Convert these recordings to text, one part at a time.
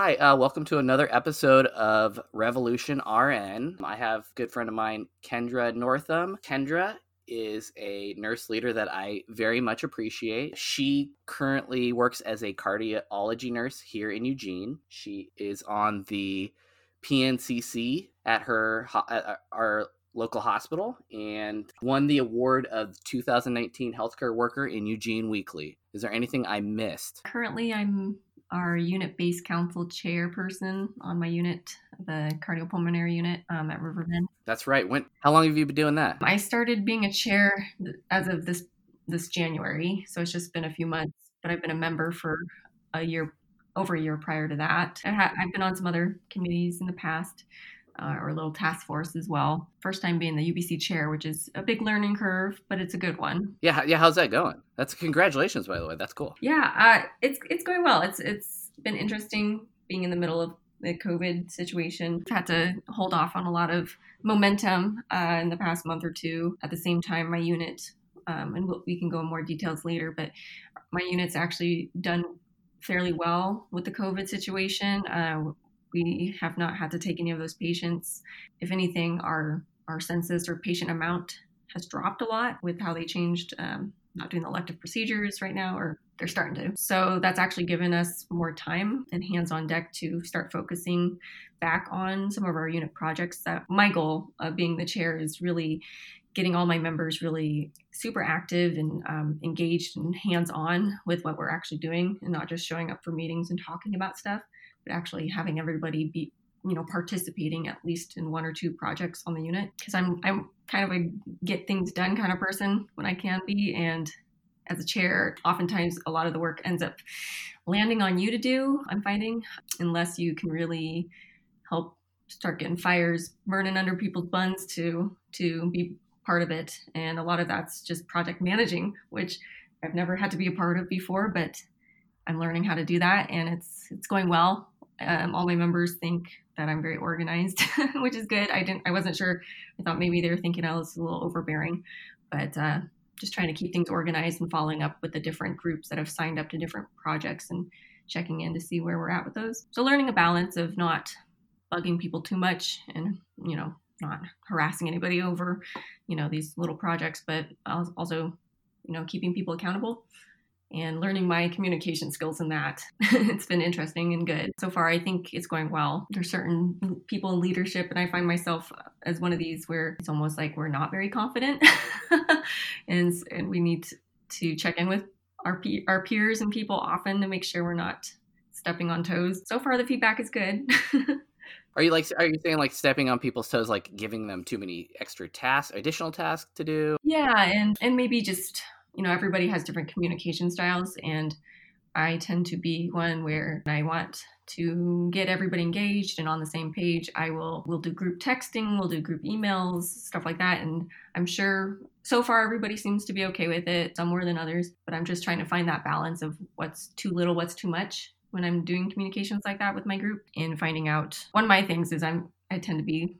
Hi, uh, welcome to another episode of Revolution RN. I have a good friend of mine, Kendra Northam. Kendra is a nurse leader that I very much appreciate. She currently works as a cardiology nurse here in Eugene. She is on the PNCC at her at our local hospital and won the award of 2019 Healthcare Worker in Eugene Weekly. Is there anything I missed? Currently, I'm our unit based council chairperson on my unit, the cardiopulmonary unit um, at Riverbend. That's right. When? How long have you been doing that? I started being a chair as of this this January, so it's just been a few months. But I've been a member for a year, over a year prior to that. I have been on some other committees in the past uh, or a little task force as well. First time being the UBC chair, which is a big learning curve, but it's a good one. Yeah, yeah. How's that going? That's congratulations, by the way. That's cool. Yeah, uh, it's it's going well. It's it's been interesting being in the middle of the COVID situation. I've had to hold off on a lot of momentum uh, in the past month or two. At the same time, my unit, um, and we'll, we can go in more details later, but my unit's actually done fairly well with the COVID situation. Uh, we have not had to take any of those patients. If anything, our our census or patient amount has dropped a lot with how they changed um, not doing the elective procedures right now, or they're starting to. So that's actually given us more time and hands on deck to start focusing back on some of our unit projects. That my goal of being the chair is really getting all my members really super active and um, engaged and hands on with what we're actually doing, and not just showing up for meetings and talking about stuff actually having everybody be you know participating at least in one or two projects on the unit because i'm i'm kind of a get things done kind of person when i can be. And as a chair oftentimes a lot of the work ends up landing on you to do i'm finding unless you can really help start getting fires burning under people's buns to to be part of it. And a lot of that's just project managing which i've never had to be a part of before but i'm learning how to do that. And it's it's going well um, all my members think that I'm very organized, which is good. I didn't, I wasn't sure. I thought maybe they were thinking I was a little overbearing, but uh, just trying to keep things organized and following up with the different groups that have signed up to different projects and checking in to see where we're at with those. So learning a balance of not bugging people too much and you know not harassing anybody over you know these little projects, but also you know keeping people accountable and learning my communication skills in that. it's been interesting and good. So far, I think it's going well. There's certain people in leadership, and I find myself uh, as one of these where it's almost like we're not very confident, and, and we need to check in with our, our peers and people often to make sure we're not stepping on toes. So far, the feedback is good. Are you like are you saying like stepping on people's toes like giving them too many extra tasks, additional tasks to do? Yeah, and and maybe just you know, everybody has different communication styles, and I tend to be one where I want to get everybody engaged and on the same page. I will we'll do group texting, we'll do group emails, stuff like that, and I'm sure so far everybody seems to be okay with it, some more than others, but I'm just trying to find that balance of what's too little, what's too much when I'm doing communications like that with my group and finding out one of my things is I'm I tend to be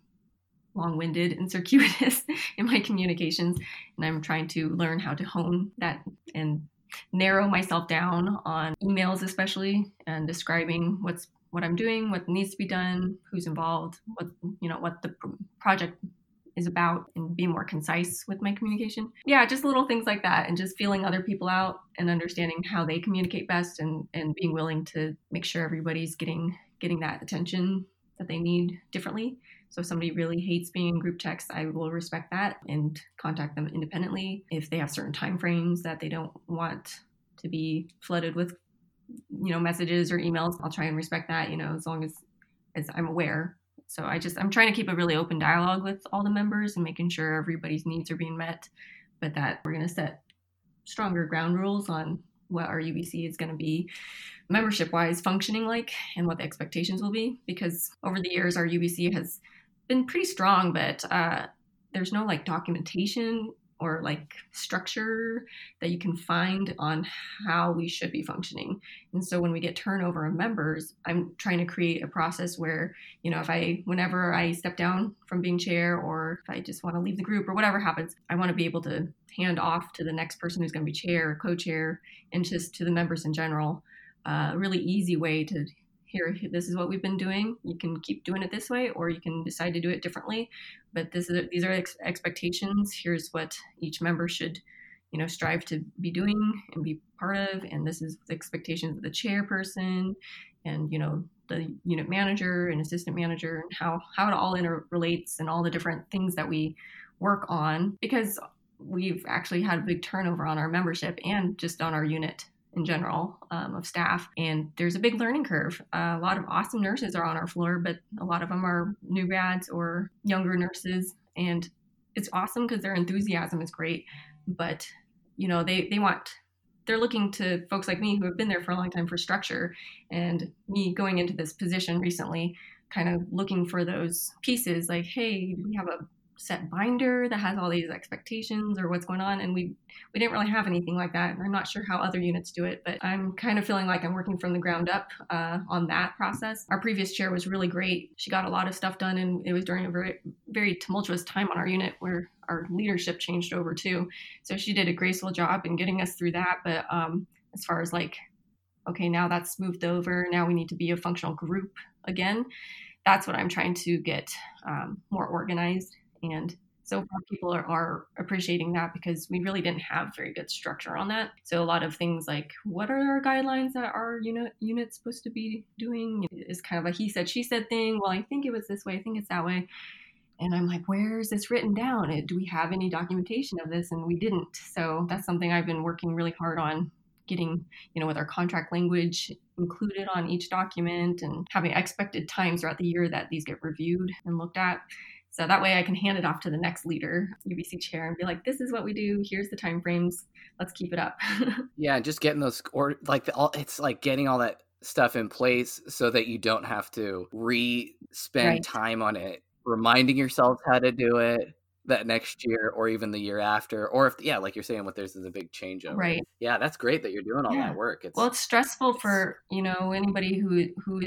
long-winded and circuitous in my communications and i'm trying to learn how to hone that and narrow myself down on emails especially and describing what's what i'm doing what needs to be done who's involved what you know what the project is about and be more concise with my communication. Yeah just little things like that and just feeling other people out and understanding how they communicate best and and being willing to make sure everybody's getting getting that attention that they need differently so if somebody really hates being in group text, I will respect that and contact them independently. If they have certain time frames that they don't want to be flooded with, you know, messages or emails, I'll try and respect that, you know, as long as as I'm aware. So I just I'm trying to keep a really open dialogue with all the members and making sure everybody's needs are being met, but that we're going to set stronger ground rules on what our UBC is going to be membership wise functioning like and what the expectations will be because over the years our UBC has been pretty strong, but uh, there's no like documentation or like structure that you can find on how we should be functioning. And so when we get turnover of members, I'm trying to create a process where, you know, if I, whenever I step down from being chair or if I just want to leave the group or whatever happens, I want to be able to hand off to the next person who's going to be chair or co chair and just to the members in general. A uh, really easy way to here, this is what we've been doing. You can keep doing it this way, or you can decide to do it differently. But this is these are ex- expectations. Here's what each member should, you know, strive to be doing and be part of. And this is the expectations of the chairperson, and you know, the unit manager and assistant manager, and how how it all interrelates, and all the different things that we work on. Because we've actually had a big turnover on our membership and just on our unit in general um, of staff. And there's a big learning curve. Uh, a lot of awesome nurses are on our floor, but a lot of them are new grads or younger nurses. And it's awesome because their enthusiasm is great. But, you know, they, they want, they're looking to folks like me who have been there for a long time for structure. And me going into this position recently, kind of looking for those pieces like, hey, we have a set binder that has all these expectations or what's going on and we we didn't really have anything like that i'm not sure how other units do it but i'm kind of feeling like i'm working from the ground up uh, on that process. Our previous chair was really great. She got a lot of stuff done and it was during a very very tumultuous time on our unit where our leadership changed over too. So she did a graceful job in getting us through that but um, as far as like okay now that's moved over now we need to be a functional group again that's what i'm trying to get um, more organized and so far people are, are, appreciating that because we really didn't have very good structure on that. So a lot of things like what are our guidelines that our unit unit's supposed to be doing? is kind of a he said she said thing. Well i think it was this way i think it's that way. And i'm like where is this written down? Do we have any documentation of this? And we didn't. So that's something i've been working really hard on getting you know with our contract language included on each document and having expected times throughout the year that these get reviewed and looked at so that way I can hand it off to the next leader, UBC chair, and be like, this is what we do. Here's the time frames. Let's keep it up. yeah, just getting those or like the, all it's like getting all that stuff in place so that you don't have to re-spend right. time on it, reminding yourself how to do it that next year or even the year after or if yeah like you're saying what there's is a big change over right yeah that's great that you're doing all yeah. that work it's, well it's stressful it's, for you know anybody who who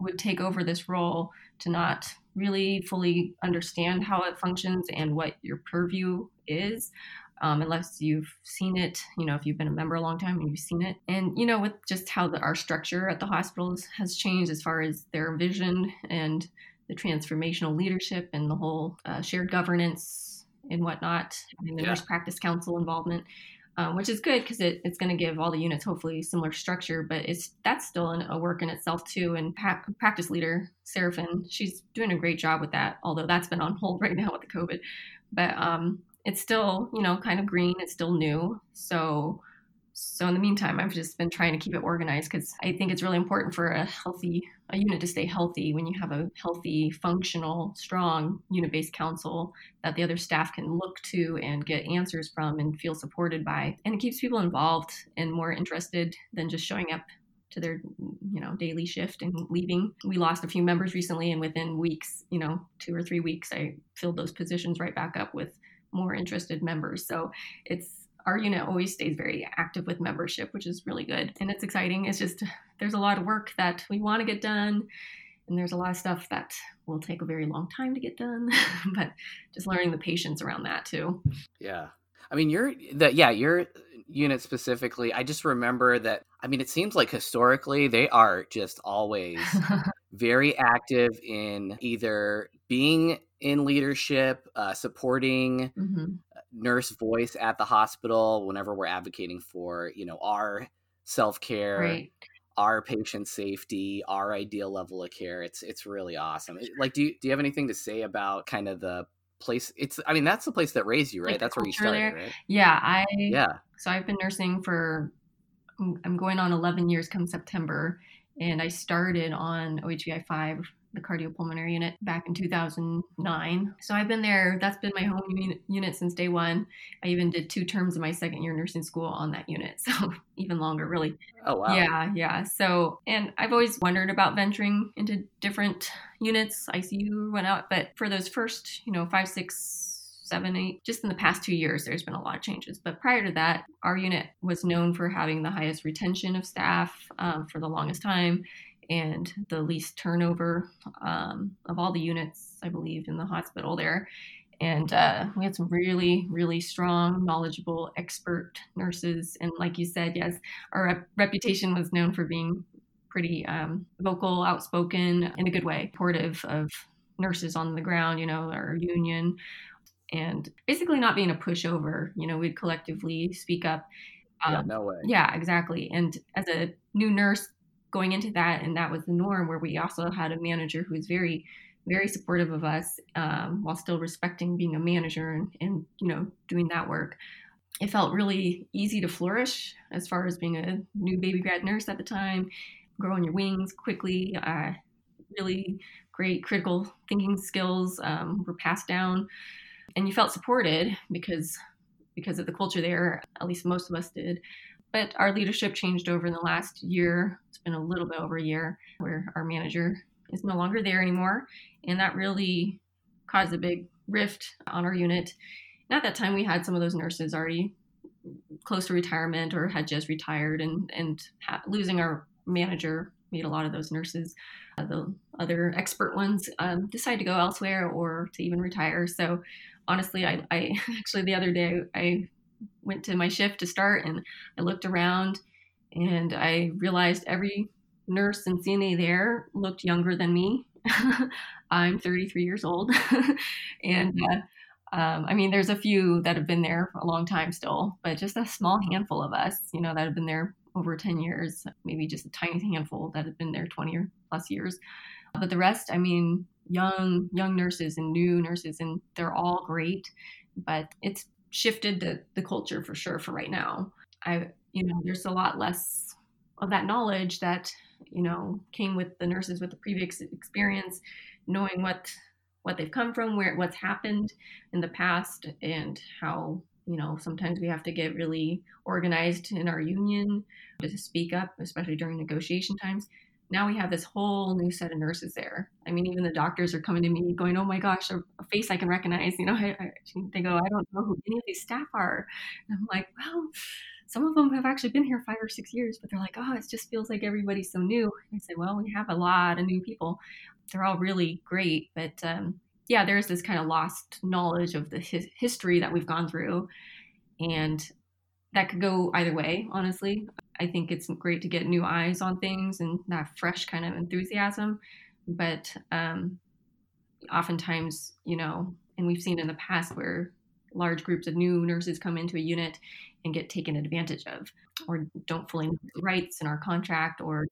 would take over this role to not really fully understand how it functions and what your purview is um, unless you've seen it you know if you've been a member a long time and you've seen it and you know with just how the, our structure at the hospitals has changed as far as their vision and the transformational leadership and the whole uh, shared governance and whatnot and the yeah. nurse practice council involvement um, which is good because it, it's going to give all the units hopefully similar structure. But it's that's still an, a work in itself too. And pa- practice leader Seraphin, she's doing a great job with that. Although that's been on hold right now with the COVID, but um, it's still you know kind of green. It's still new, so so in the meantime, I've just been trying to keep it organized because I think it's really important for a healthy a unit to stay healthy when you have a healthy, functional, strong unit-based council that the other staff can look to and get answers from and feel supported by. And it keeps people involved and more interested than just showing up to their you know daily shift and leaving we lost a few members recently and within weeks you know two or three weeks i filled those positions right back up with more interested members so it's our unit always stays very active with membership, which is really good. And it's exciting. It's just there's a lot of work that we want to get done. And there's a lot of stuff that will take a very long time to get done, but just learning the patience around that too. Yeah. I mean, you're that, yeah, your unit specifically, I just remember that, I mean, it seems like historically they are just always very active in either being in leadership, uh, supporting mm-hmm nurse voice at the hospital whenever we're advocating for you know our self-care right. our patient safety our ideal level of care. It's it's really awesome. Like do you, do you have anything to say about kind of the place it's i mean that's the place that raised you right? Like that's where you started there. right? Yeah i yeah. so i've been nursing for i'm going on 11 years come september and i started on ohbi 5 the cardiopulmonary unit back in 2009. So I've been there. That's been my home unit since day one. I even did two terms of my second year nursing school on that unit. So even longer, really. Oh, wow. Yeah, yeah. So, and I've always wondered about venturing into different units, ICU whatnot. But for those first, you know, five, six, seven, eight, just in the past two years, there's been a lot of changes. But prior to that, our unit was known for having the highest retention of staff um, for the longest time and the least turnover um, of all the units, I believe, in the hospital there. And uh, we had some really, really strong, knowledgeable, expert nurses. And like you said, yes, our rep- reputation was known for being pretty um, vocal, outspoken in a good way, supportive of nurses on the ground, you know, our union, and basically not being a pushover. You know, we'd collectively speak up. Um, yeah, no way. Yeah, exactly. And as a new nurse going into that, and that was the norm, where we also had a manager who was very very supportive of us um, while still respecting being a manager and, and you know doing that work it felt really easy to flourish as far as being a new baby grad nurse at the time, growing your wings quickly. Uh, really great critical thinking skills um, were passed down, and you felt supported because because of the culture there. At least most of us did. But our leadership changed over in the last year. It's been a little bit over a year where our manager is no longer there anymore, and that really caused a big rift on our unit at that time we had some of those nurses already close to retirement or had just retired and and ha- losing our manager made a lot of those nurses uh, the other expert ones um, decide to go elsewhere or to even retire so honestly I, I actually the other day i went to my shift to start and i looked around and i realized every nurse and cna there looked younger than me i'm 33 years old and uh, um, I mean, there's a few that have been there for a long time still, but just a small handful of us, you know, that have been there over 10 years, maybe just a tiny handful that have been there 20 or plus years. But the rest, I mean, young young nurses and new nurses, and they're all great. But it's shifted the the culture for sure for right now. I, you know, there's a lot less of that knowledge that you know came with the nurses with the previous experience, knowing what what they've come from, where what's happened in the past, and how you know sometimes we have to get really organized in our union to speak up, especially during negotiation times. Now we have this whole new set of nurses there. I mean, even the doctors are coming to me going, "Oh my gosh, a, face I can recognize." You know, I, I, they go, "I don't know who any of these staff are." And I'm like, "Well." some of them have actually been here five or six years, but they're like, oh, it just feels like everybody's so new. I say, well, we have a lot of new people they're all really great, but um, yeah, there's this kind of lost knowledge of the his- history that we've gone through, and that could go either way. Honestly, I think it's great to get new eyes on things and that fresh kind of enthusiasm, but um, oftentimes, you know, and we've seen in the past where large groups of new nurses come into a unit and get taken advantage of or don't fully know the rights in our contract or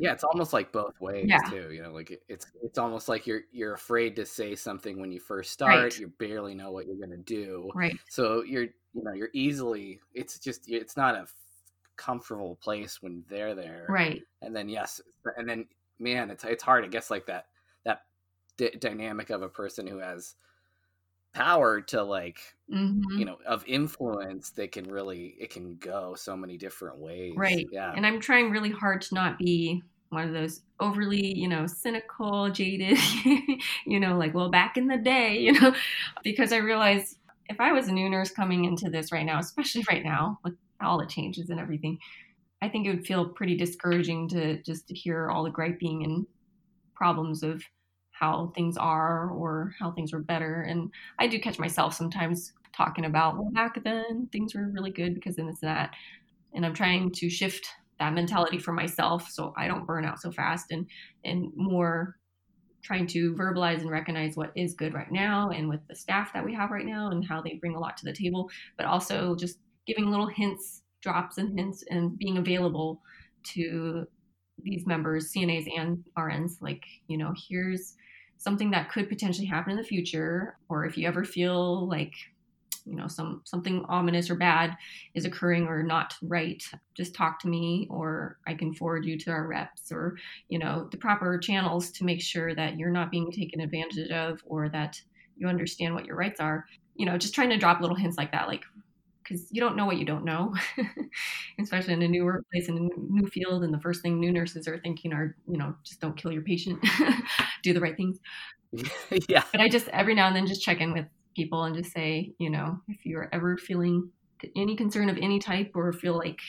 yeah, it's almost like both ways yeah. too. You know, like it's it's almost like you're you're afraid to say something when you first start. Right. You barely know what you're gonna do. Right. So you're you know you're easily it's just it's not a comfortable place when they're there. Right. And then yes, and then man, it's it's hard. It gets like that that d- dynamic of a person who has power to like mm-hmm. you know of influence that can really it can go so many different ways right yeah and i'm trying really hard to not be one of those overly you know cynical jaded you know like well back in the day you know because i realize if i was a new nurse coming into this right now especially right now with all the changes and everything i think it would feel pretty discouraging to just hear all the griping and problems of how things are or how things were better. And I do catch myself sometimes talking about, well, back then things were really good because then it's that. And I'm trying to shift that mentality for myself so I don't burn out so fast and and more trying to verbalize and recognize what is good right now and with the staff that we have right now and how they bring a lot to the table, but also just giving little hints, drops and hints and being available to these members, CNAs and RNs, like, you know, here's something that could potentially happen in the future or if you ever feel like you know some something ominous or bad is occurring or not right just talk to me or i can forward you to our reps or you know the proper channels to make sure that you're not being taken advantage of or that you understand what your rights are. You know just trying to drop little hints like that like because you don't know what you don't know, especially in a new workplace and a new field. And the first thing new nurses are thinking are, you know, just don't kill your patient, do the right things. yeah. But I just every now and then just check in with people and just say, you know, if you're ever feeling any concern of any type or feel like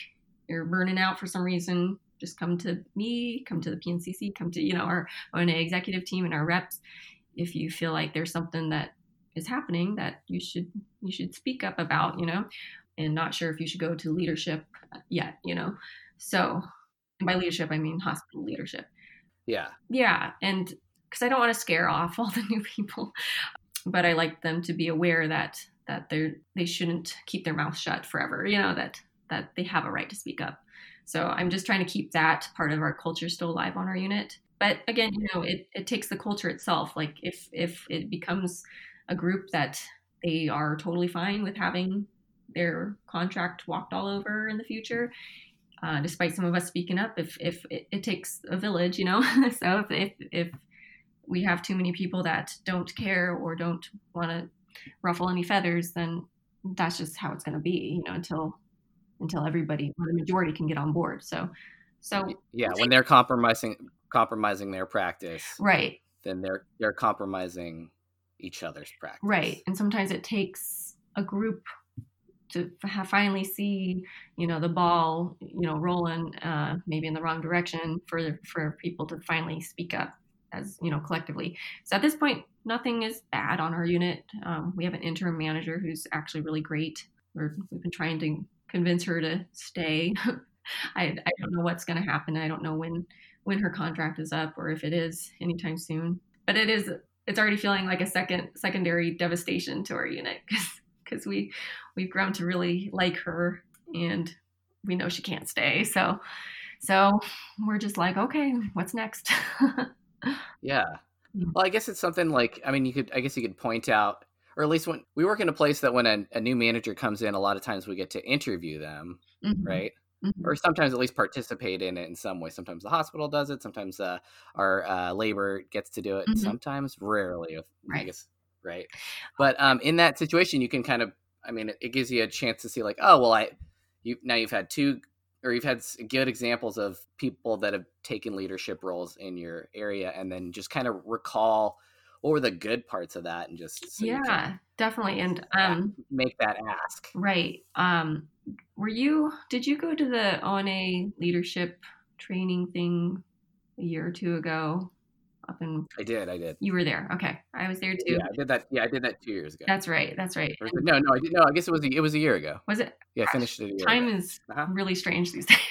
you're burning out for some reason, just come to me, come to the PNCC, come to, you know, our ONA executive team and our reps. If you feel like there's something that is happening that you should you should speak up about you know and not sure if you should go to leadership yet you know so And by leadership, I mean hospital leadership. Yeah. Yeah. And because I don't want to scare off all the new people, but I like them to be aware that that they they shouldn't keep their mouth shut forever. You know that that they have a right to speak up. So I'm just trying to keep that part of our culture still alive on our unit. But again, you know, it, it takes the culture itself. Like if if it becomes a group that they are totally fine with having their contract walked all over in the future, uh, despite some of us speaking up, if if it, it takes a village, you know. so if, if if we have too many people that don't care or don't want to ruffle any feathers, then that's just how it's going to be, you know, until until everybody or the majority can get on board. So, so yeah, when they're compromising compromising their practice, right, then they're they're compromising each other's practice, right. And sometimes it takes a group to finally see, you know, the ball, you know, rolling uh, maybe in the wrong direction for for people to finally speak up as you know collectively. So at this point, nothing is bad on our unit. Um, we have an interim manager who's actually really great. We're, we've been trying to convince her to stay. I, I don't know what's going to happen. I don't know when when her contract is up or if it is anytime soon. But it is it's already feeling like a second secondary devastation to our unit because we we've grown to really like her and we know she can't stay. So so we're just like, okay, what's next? yeah. Well, I guess it's something like I mean, you could I guess you could point out or at least when we work in a place that when a, a new manager comes in, a lot of times we get to interview them, mm-hmm. right? Mm-hmm. Or sometimes at least participate in it in some way. Sometimes the hospital does it. Sometimes uh, our uh, labor gets to do it. Mm-hmm. Sometimes, rarely, right. I guess, right? But um, in that situation, you can kind of, I mean, it, it gives you a chance to see, like, oh, well, I, you now you've had two or you've had good examples of people that have taken leadership roles in your area and then just kind of recall what were the good parts of that and just so yeah definitely and um make that ask right um were you did you go to the ona leadership training thing a year or two ago up in i did i did you were there okay i was there too yeah i did that yeah i did that two years ago that's right that's right no no i did no i guess it was a, it was a year ago was it yeah i finished it time ago. is uh-huh. really strange these days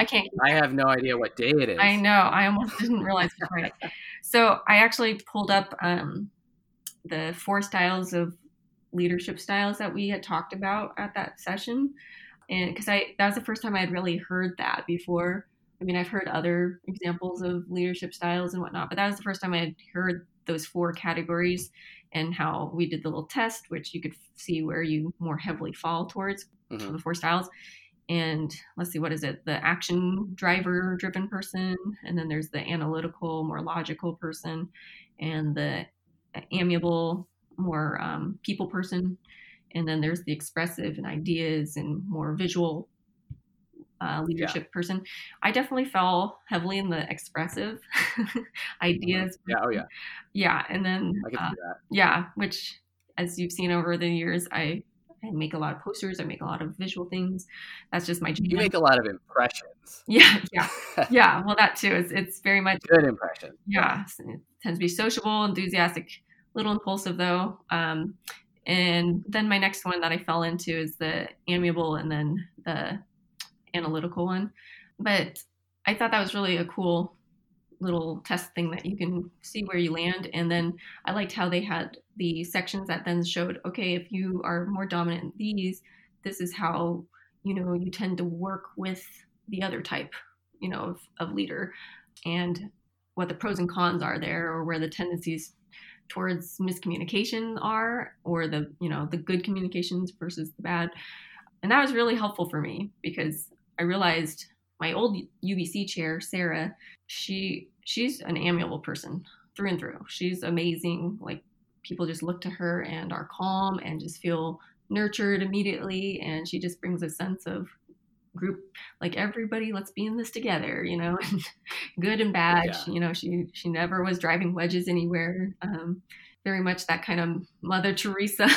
I can't. I have no idea what day it is. I know. I almost didn't realize it Friday. So I actually pulled up um, the four styles of leadership styles that we had talked about at that session, and because I that was the first time I had really heard that before. I mean, I've heard other examples of leadership styles and whatnot, but that was the first time I had heard those four categories and how we did the little test, which you could see where you more heavily fall towards mm-hmm. the four styles and let's see what is it the action driver driven person and then there's the analytical more logical person and the amiable more um, people person and then there's the expressive and ideas and more visual uh, leadership yeah. person i definitely fell heavily in the expressive ideas yeah oh yeah yeah and then uh, yeah which as you've seen over the years i I make a lot of posters. I make a lot of visual things. That's just my. Jam. You make a lot of impressions. Yeah, yeah, yeah. Well, that too is it's very much good impression. Yeah, it tends to be sociable, enthusiastic, little impulsive though. Um, and then my next one that I fell into is the amiable, and then the analytical one. But I thought that was really a cool little test thing that you can see where you land. And then I liked how they had the sections that then showed, okay, if you are more dominant in these, this is how, you know, you tend to work with the other type, you know, of, of leader and what the pros and cons are there or where the tendencies towards miscommunication are or the, you know, the good communications versus the bad. And that was really helpful for me because I realized my old UBC chair, Sarah, she she's an amiable person through and through. She's amazing. Like people just look to her and are calm and just feel nurtured immediately and she just brings a sense of group like everybody let's be in this together you know good and bad yeah. you know she she never was driving wedges anywhere um, very much that kind of mother teresa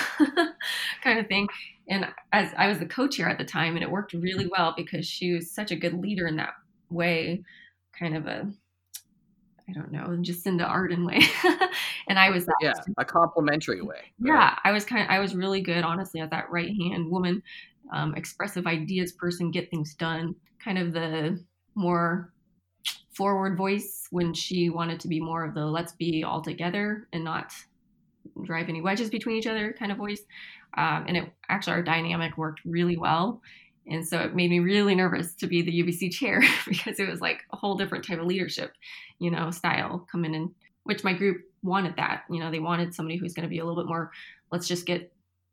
kind of thing and as i was the co-chair at the time and it worked really well because she was such a good leader in that way kind of a I don't know, Jacinda Ardern way. and I was that. Yeah, a complimentary way. Right? Yeah, I was kind of, I was really good, honestly, at that right hand woman, um, expressive ideas person, get things done. Kind of the more forward voice when she wanted to be more of the let's be all together and not drive any wedges between each other kind of voice. Um, and it actually our dynamic worked really well. And so it made me really nervous to be the UBC chair because it was like a whole different type of leadership, you know, style coming in, which my group wanted that. You know, they wanted somebody who's going to be a little bit more, let's just get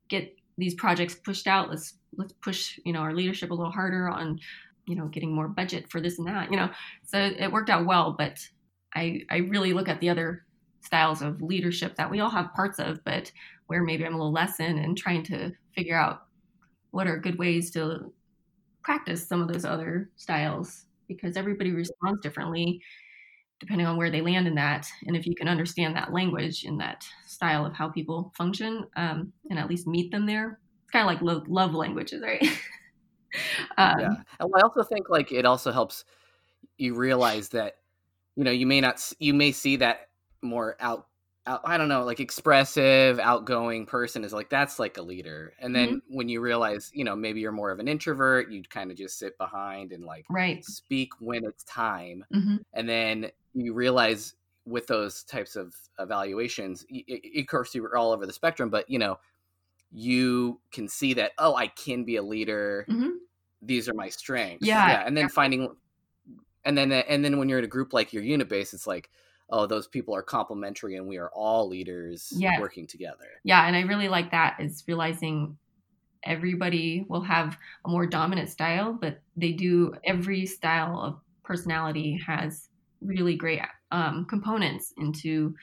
get these projects pushed out. Let's let's push, you know, our leadership a little harder on, you know, getting more budget for this and that, you know. So it worked out well, but I I really look at the other styles of leadership that we all have parts of, but where maybe I'm a little less in and trying to figure out what are good ways to practice some of those other styles because everybody responds differently depending on where they land in that and if you can understand that language and that style of how people function um, and at least meet them there kind of like love, love languages right um, yeah and i also think like it also helps you realize that you know you may not you may see that more out I don't know, like expressive, outgoing person is like that's like a leader. And then mm-hmm. when you realize, you know, maybe you're more of an introvert, you kind of just sit behind and like right. speak when it's time. Mm-hmm. And then you realize with those types of evaluations, of course, you're all over the spectrum, but you know, you can see that oh, I can be a leader. Mm-hmm. These are my strengths. Yeah. yeah. And then yeah. finding, and then and then when you're in a group like your unit base, it's like oh those people are complementary and we are all leaders yeah. working together yeah and i really like that is realizing everybody will have a more dominant style but they do every style of personality has really great um, components into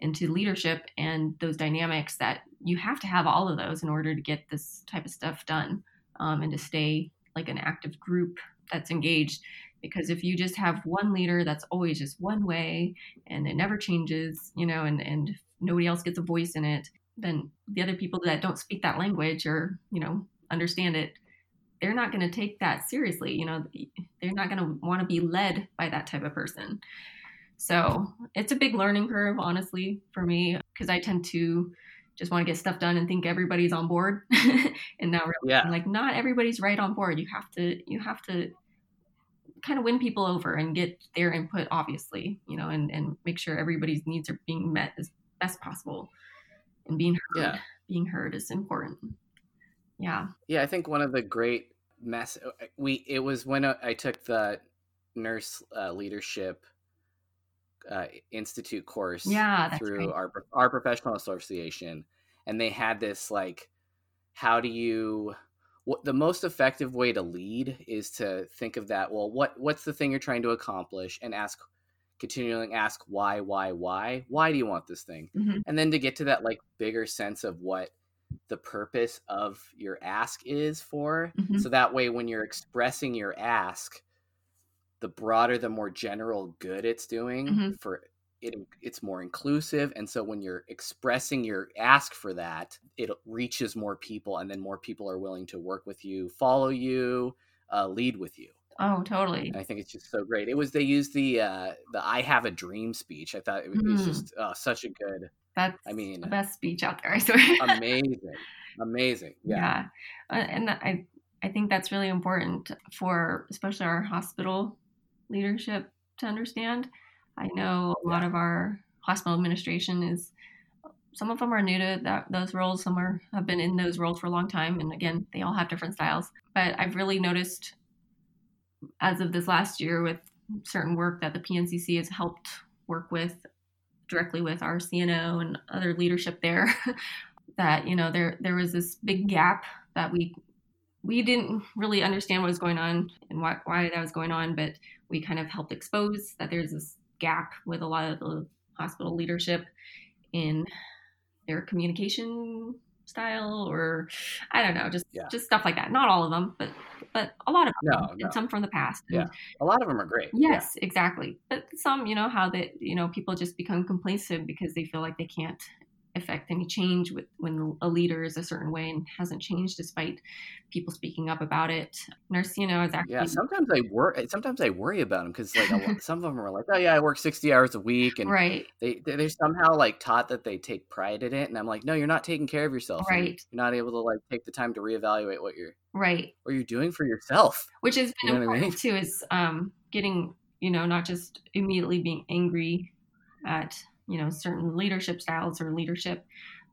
into leadership and those dynamics that you have to have all of those in order to get this type of stuff done um, and to stay like an active group that's engaged. Because if you just have one leader that's always just one way and it never changes you know and and nobody else gets a voice in it then the other people that don't speak that language or you know understand it they're not going to take that seriously you know they're not going to want to be led by that type of person so it's a big learning curve honestly for me because i tend to just want to get stuff done and think everybody's on board and now really yeah. like not everybody's right on board you have to you have to kind of win people over and get their input, obviously, you know, and, and make sure everybody's needs are being met as best possible. And being heard, yeah. being heard is important. Yeah. Yeah, I think one of the great mess uh, we it was when uh, I took the nurse uh, leadership uh, institute course yeah, through our our professional association and they had this like how do you what the most effective way to lead is to think of that well what what's the thing you're trying to accomplish and ask continuing ask why why why why do you want this thing mm-hmm. and then to get to that like bigger sense of what the purpose of your ask is for mm-hmm. so that way when you're expressing your ask the broader the more general good it's doing mm-hmm. for it it's more inclusive and so when you're expressing your ask for that it reaches more people and then more people are willing to work with you follow you uh, lead with you oh totally and i think it's just so great it was they used the uh the i have a dream speech i thought it was, mm. just uh, such a good that's i mean the best speech out there i swear amazing amazing yeah, yeah. Uh, and i i think that's really important for especially our hospital leadership to understand. I know a lot of our hospital administration is some of them are new to that, those roles some are have been in those roles for a long time and again they all have different styles. But i've really noticed as of this last year with certain work that the pncc has helped work with directly with our cno and other leadership there that you know there there was this big gap that we we didn't really understand what was going on and why, why that was going on but we kind of helped expose that there's this gap with a lot of the hospital leadership in their communication style or I don't know, just yeah. just stuff like that. Not all of them, but but a lot of them, no, no. and some from the past. And yeah, a lot of them are great. Yes, yeah. exactly. But some, you know, how that you know people just become complacent because they feel like they can't affect any change with when a leader is a certain way and hasn't changed despite people speaking up about it. Our CNO is actually yeah. Sometimes I worry. Sometimes I worry about them because like lot, some of them are like, oh yeah, I work sixty hours a week, and right. They they're somehow like taught that they take pride in it, and I'm like, no, you're not taking care of yourself. Right. You're not able to like take the time to reevaluate what you're right what you're doing for yourself, which has been you know important I mean? too. Is um getting you know, not just immediately being angry at, you know, certain leadership styles or leadership,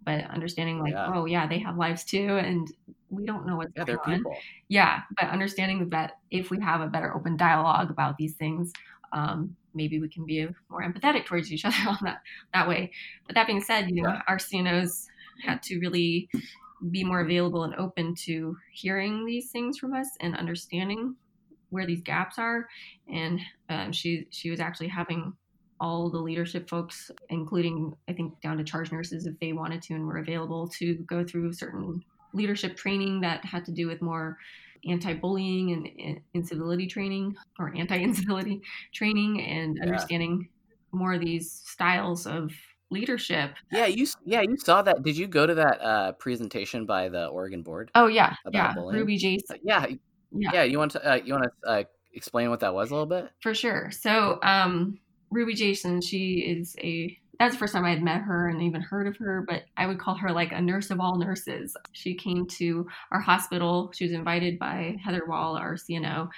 but understanding like, Yeah. oh yeah, they have lives too, and we don't know what's Yeah, going on. people. Yeah, but understanding that if we have a better open dialogue about these things, um, maybe we can be more empathetic towards each other on that that way. But that being said, you know, our CNOs had to really be more available and open to hearing these things from us and understanding where these gaps are. And um, she she was actually having all the leadership folks, including I think down to charge nurses, if they wanted to and were available to go through certain leadership training that had to do with more anti-bullying and, incivility training or anti-incivility training and Yeah. understanding more of these styles of leadership. Yeah, you yeah you saw that. Did you go to that uh, presentation by the Oregon board? Oh yeah, About yeah. bullying? Ruby Jace, Uh, yeah, Yeah. yeah. You want to uh, you want to uh, explain what that was a little bit? for sure. So um, Ruby Jason, she is a that's the first time I had met her and even heard of her, but I would call her like a nurse of all nurses. She came to our hospital. She was invited by Heather Wall, our CNO,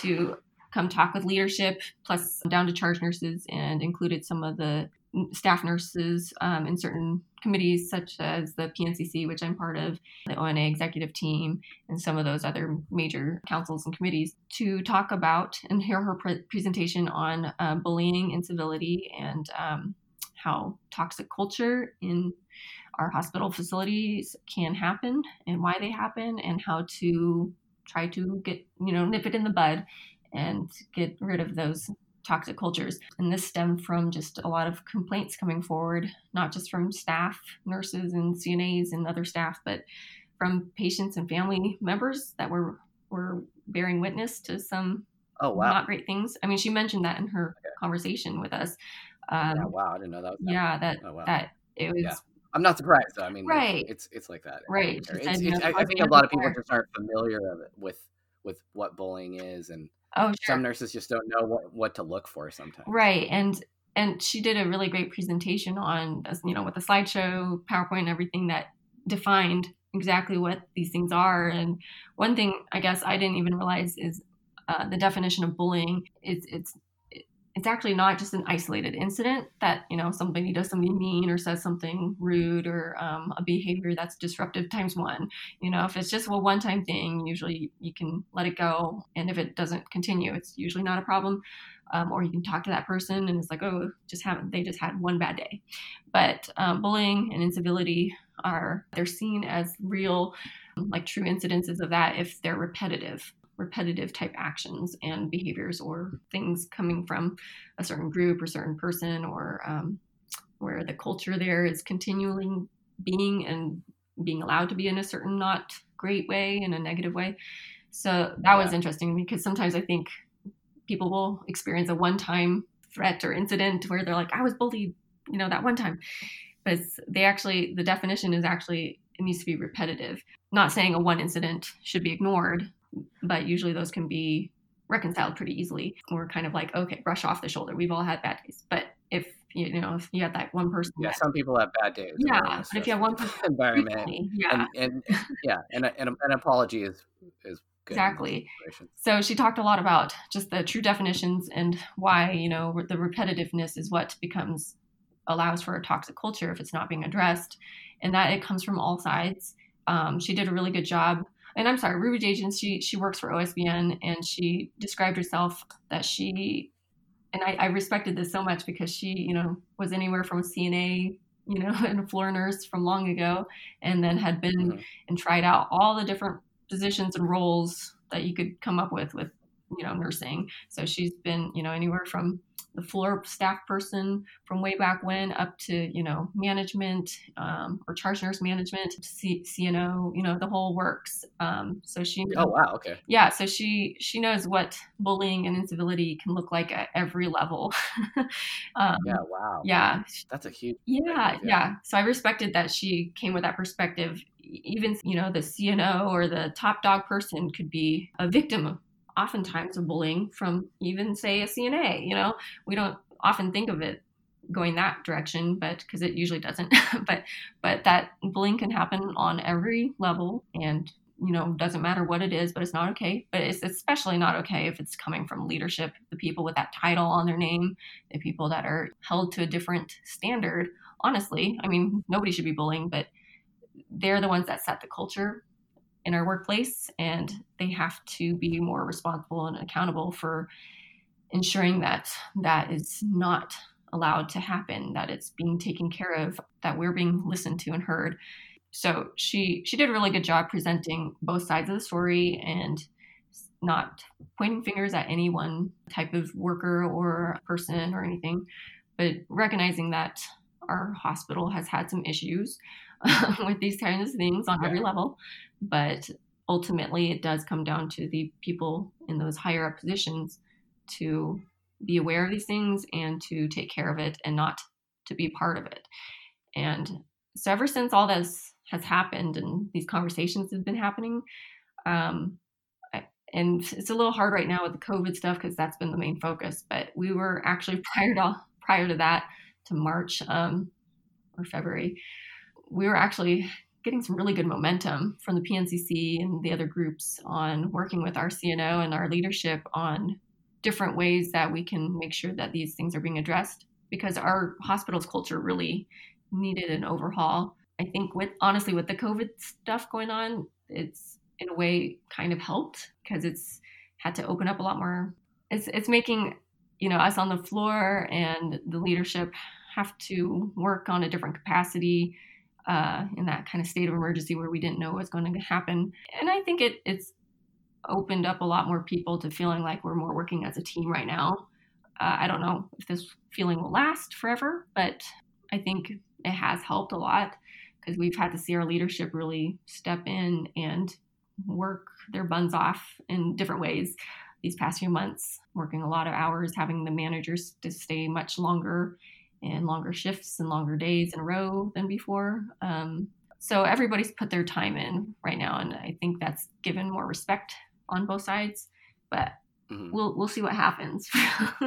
to come talk with leadership, plus down to charge nurses, and included some of the staff nurses um, in certain committees, such as the PNCC, which I'm part of, the ONA executive team, and some of those other major councils and committees, to talk about and hear her pre- presentation on uh, bullying, and incivility, and um, how toxic culture in our hospital facilities can happen and why they happen and how to try to get you know nip it in the bud and get rid of those toxic cultures and this stemmed from just a lot of complaints coming forward not just from staff nurses and cnas and other staff but from patients and family members that were were bearing witness to some Oh wow, not great things i mean she mentioned that in her conversation with us um, yeah, wow, I didn't know that. Was yeah that Oh, wow. that it was Yeah. I'm not surprised though. I mean, Right. It's it's like that. Right. It's, it's, you know, I, I think a lot of people just aren't familiar of it with with what bullying is, and oh sure some nurses just don't know what what to look for sometimes. right and and she did a really great presentation on you know with the slideshow powerpoint and everything that defined exactly what these things are and one thing i guess i didn't even realize is uh, the definition of bullying is it's it's actually not just an isolated incident that you know somebody does something mean or says something rude or um, a behavior that's disruptive times one. You know if it's just a one-time thing usually you can let it go. And if it doesn't continue it's usually not a problem um, or you can talk to that person and it's like oh just haven't they just had one bad day. But um, bullying and incivility are they're seen as real like true incidences of that if they're repetitive repetitive type actions and behaviors or things coming from a certain group or certain person or um, where the culture there is continually being and being allowed to be in a certain not great way in a negative way. So that was interesting because sometimes i think people will experience a one-time threat or incident where they're like i was bullied you know that one time. But they actually the definition is actually it needs to be repetitive. Not saying a one incident should be ignored but usually those can be reconciled pretty easily we're kind of like okay brush off the shoulder we've all had bad days but if you know if you have that one person Yeah, that some people have bad days. Yeah, they're in a but if you have one person environment, yeah and, and yeah, and and an apology is is good Exactly. So she talked a lot about just the true definitions and why, you know, the repetitiveness is what becomes allows for a toxic culture if it's not being addressed, and that it comes from all sides. Um, she did a really good job. And I'm sorry, Ruby Jason, she she works for OSBN, and she described herself that she, and I, I respected this so much because she, you know, was anywhere from CNA, you know, and a floor nurse from long ago, and then had been Mhm. and tried out all the different positions and roles that you could come up with with you know nursing so she's been you know anywhere from the floor staff person from way back when up to you know management um, or charge nurse management C- cno you know the whole works um, so she Oh wow, okay. yeah so she she knows what bullying and incivility can look like at every level um, Yeah, wow. yeah That's a huge. yeah, yeah, yeah. So I respected that she came with that perspective. Even, you know, the CNO or the top dog person could be a victim of oftentimes of bullying from even say a CNA, you know. We don't often think of it going that direction, but because it usually doesn't. but but that bullying can happen on every level and you know, doesn't matter what it is, but it's not okay. But it's especially not okay if it's coming from leadership, the people with that title on their name, the people that are held to a different standard. Honestly, I mean, nobody should be bullying, but they're the ones that set the culture in our workplace, and they have to be more responsible and accountable for ensuring that that is not allowed to happen, that it's being taken care of, that we're being listened to and heard. So she she did a really good job presenting both sides of the story and not pointing fingers at any one type of worker or person or anything, but recognizing that our hospital has had some issues with these kinds of things on every level. But ultimately, it does come down to the people in those higher up positions to be aware of these things and to take care of it and not to be part of it. And so, ever since all this has happened and these conversations have been happening, um, I, and it's a little hard right now with the COVID stuff because that's been the main focus. But we were actually prior to prior to that, to March um, or February, we were actually getting some really good momentum from the PNCC and the other groups on working with our CNO and our leadership on different ways that we can make sure that these things are being addressed because our hospital's culture really needed an overhaul. I think with honestly with the COVID stuff going on, it's in a way kind of helped because it's had to open up a lot more. It's it's making you know us on the floor and the leadership have to work on a different capacity uh, in that kind of state of emergency where we didn't know what was going to happen. And I think it it's opened up a lot more people to feeling like we're more working as a team right now. Uh, I don't know if this feeling will last forever, but I think it has helped a lot because we've had to see our leadership really step in and work their buns off in different ways these past few months, working a lot of hours, having the managers to stay much longer and longer shifts and longer days in a row than before. Um, so everybody's put their time in right now, and I think that's given more respect on both sides. But mm-hmm. we'll we'll see what happens.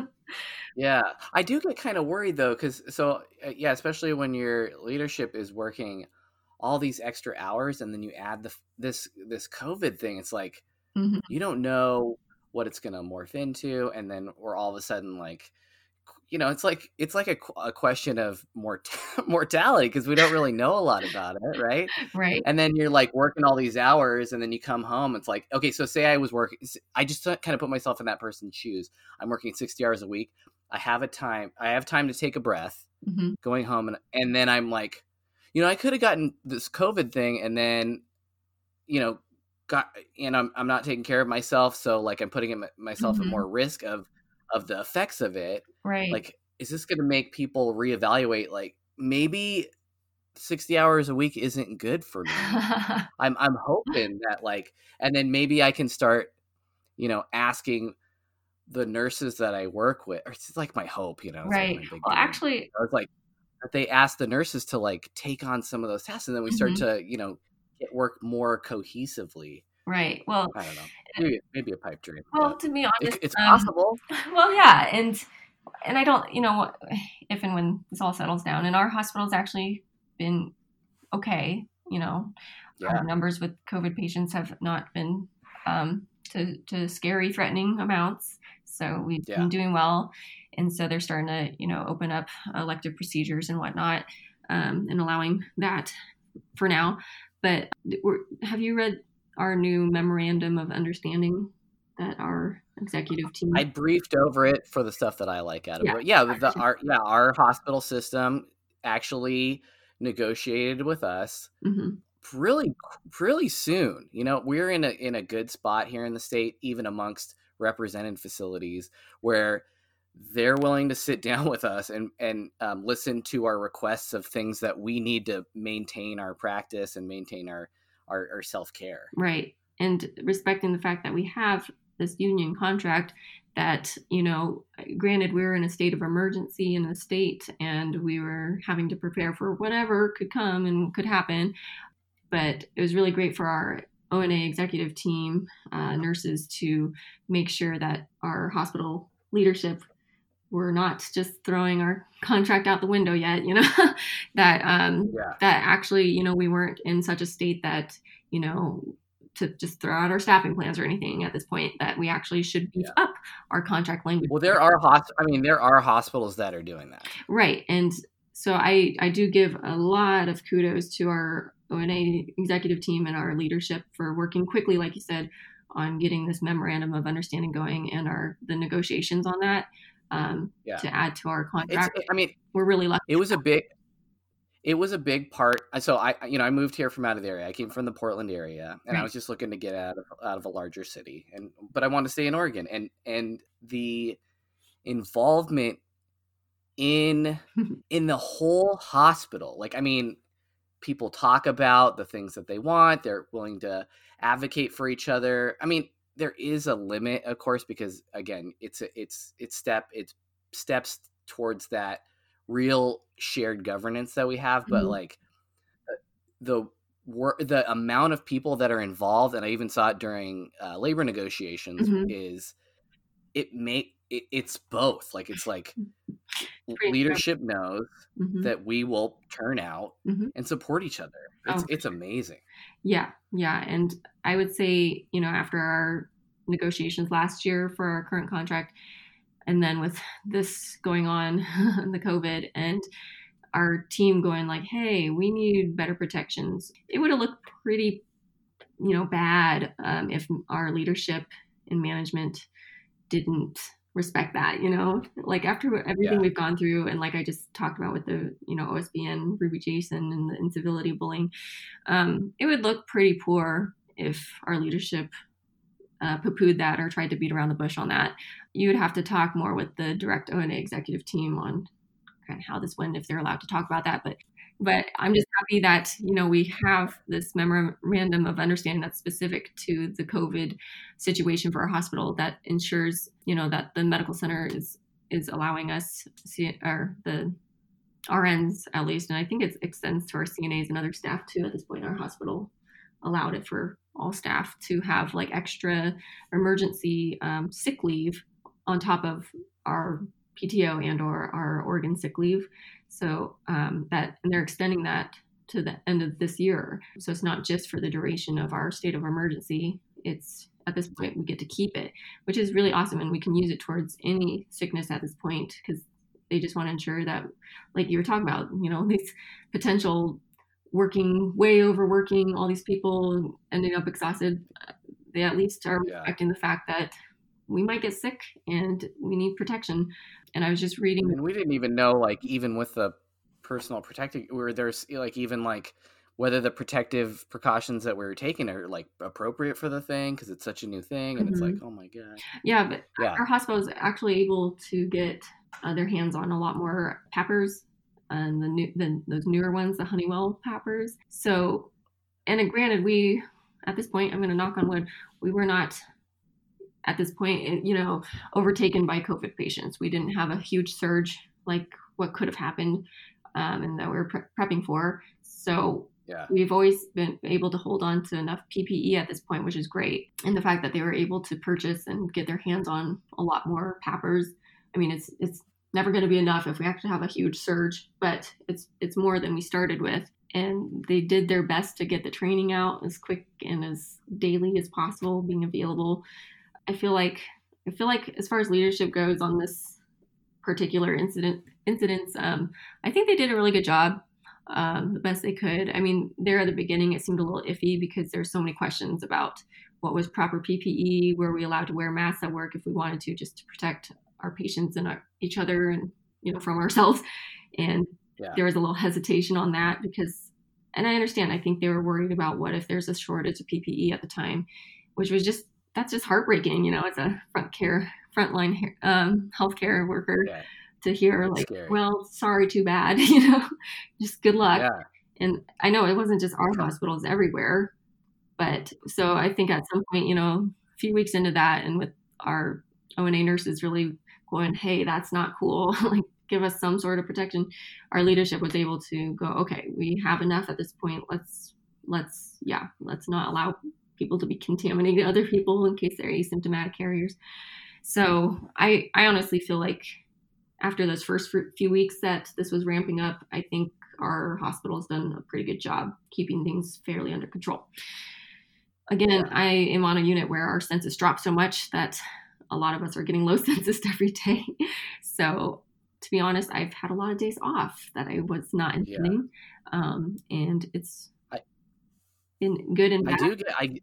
yeah, I do get kind of worried though, because so uh, yeah, especially when your leadership is working all these extra hours, and then you add the this this COVID thing. It's like mm-hmm. you don't know what it's going to morph into, and then we're all of a sudden like you know, it's like it's like a, a question of mort- mortality because we don't really know a lot about it, right? Right. And then you're like working all these hours, and then you come home. It's like, okay, so say I was working, I just kind of put myself in that person's shoes. I'm working 60 hours a week. I have a time. I have time to take a breath, mm-hmm. going home, and and then I'm like, you know, I could have gotten this COVID thing, and then, you know, got and I'm I'm not taking care of myself, so like I'm putting myself mm-hmm. at more risk of of the effects of it right. like is this going to make people reevaluate like maybe 60 hours a week isn't good for me. I'm i'm hoping that like and then maybe i can start you know asking the nurses that i work with it's like my hope you know right. like well actually i was like that they ask the nurses to like take on some of those tasks and then we start mm-hmm. to you know get work more cohesively Right. Well, I don't know. Maybe, maybe a pipe dream. Well, to be honest, it, it's um, possible. Well, yeah, and and I don't, you know, if and when this all settles down, and our hospital's actually been okay. You know, yeah. our numbers with COVID patients have not been um, to to scary, threatening amounts. So we've yeah. been doing well, and so they're starting to, you know, open up elective procedures and whatnot, um, and allowing that for now. But have you read our new memorandum of understanding that our executive team. I briefed over it for the stuff that I like out of yeah, it. Yeah, the, our yeah our hospital system actually negotiated with us mm-hmm. really really soon. You know, we're in a in a good spot here in the state, even amongst represented facilities where they're willing to sit down with us and and um, listen to our requests of things that we need to maintain our practice and maintain our our, our self-care. Right. And respecting the fact that we have this union contract that you know granted we were in a state of emergency in the state and we were having to prepare for whatever could come and could happen. But it was really great for our ona executive team uh, nurses to make sure that our hospital leadership were not just throwing our contract out the window yet you know that um yeah. that actually you know we weren't in such a state that you know to just throw out our staffing plans or anything at this point that we actually should beef yeah. up our contract language. Well, there are hosp- I mean, there are hospitals that are doing that. Right. And so I, I do give a lot of kudos to our ONA executive team and our leadership for working quickly, like you said, on getting this memorandum of understanding going and our the negotiations on that um, yeah. to add to our contract. It's, I mean, we're really lucky. It was a big it was a big part. So I, you know, I moved here from out of the area. I came from the Portland area, and right. I was just looking to get out of out of a larger city, and but I wanted to stay in Oregon, and and the involvement in in the whole hospital, like I mean, people talk about the things that they want. They're willing to advocate for each other. I mean, there is a limit, of course, because again, it's a, it's it's step it's steps towards that real shared governance that we have but mm-hmm. like the work the amount of people that are involved and i even saw it during uh, labor negotiations mm-hmm. is it make it, it's both like it's like leadership knows mm-hmm. that we will turn out mm-hmm. and support each other it's, oh, it's amazing. Yeah yeah and i would say you know after our negotiations last year for our current contract and then with this going on the covid and our team going like hey we need better protections it would have looked pretty you know bad um, if our leadership and management didn't respect that you know like after everything yeah. we've gone through and like i just talked about with the you know osbn ruby jason and the incivility bullying um, it would look pretty poor if our leadership uh, poo-pooed that or tried to beat around the bush on that you would have to talk more with the direct ONA executive team on kind of how this went, if they're allowed to talk about that. But but I'm just happy that you know we have this memorandum of understanding that's specific to the COVID situation for our hospital that ensures you know that the medical center is is allowing us see or the RNs at least, and I think it extends to our CNAs and other staff too. At this point, our hospital allowed it for all staff to have like extra emergency um, sick leave on top of our PTO and or our Oregon sick leave. So um, that and they're extending that to the end of this year. So it's not just for the duration of our state of emergency. It's at this point we get to keep it, which is really awesome, and we can use it towards any sickness at this point because they just want to ensure that, like you were talking about, you know, these potential working way overworking, all these people ending up exhausted. They at least are yeah. respecting the fact that we might get sick and we need protection. And I was just reading. And we didn't even know, like, even with the personal protective, where there's like even like whether the protective precautions that we were taking are like appropriate for the thing because it's such a new thing and mm-hmm. it's like oh my god yeah but yeah. our hospital is actually able to get uh, their hands on a lot more PAPRs and the new the, those newer ones the honeywell PAPRs so and granted we at this point i'm going to knock on wood we were not at this point, eh, you know, overtaken by COVID patients. We didn't have a huge surge like what could have happened um, and that we are pre- prepping for. So yeah. we've always been able to hold on to enough PPE at this point, which is great. And the fact that they were able to purchase and get their hands on a lot more PAPRs, I mean, it's it's never going to be enough if we actually have a huge surge, but it's it's more than we started with. And they did their best to get the training out as quick and as daily as possible, being available I feel like I feel like as far as leadership goes on this particular incident incidents, um, I think they did a really good job, um, the best they could. I mean, there at the beginning it seemed a little iffy because there's so many questions about what was proper PPE, were we allowed to wear masks at work if we wanted to, just to protect our patients and our, each other and you know from ourselves. And yeah. there was a little hesitation on that because, and I understand. I think they were worried about what if there's a shortage of PPE at the time, which was just that's just heartbreaking, you know, as a front care, frontline um, healthcare worker yeah. to hear like, scary. well, sorry, too bad, you know, just good luck. Yeah. And I know it wasn't just our hospitals everywhere, but so I think at some point, you know, a few weeks into that, and with our ONA nurses really going, hey, that's not cool, like give us some sort of protection. Our leadership was able to go, okay, we have enough at this point. Let's let's yeah, let's not allow people to be contaminating other people in case they're asymptomatic carriers. So I, I honestly feel like after those first few weeks that this was ramping up, I think our hospital's done a pretty good job keeping things fairly under control. again, I am on a unit where our census dropped so much that a lot of us are getting low census every day. So, to be honest, I've had a lot of days off that I was not Yeah. intending, um, and it's I- been good and bad. I do get I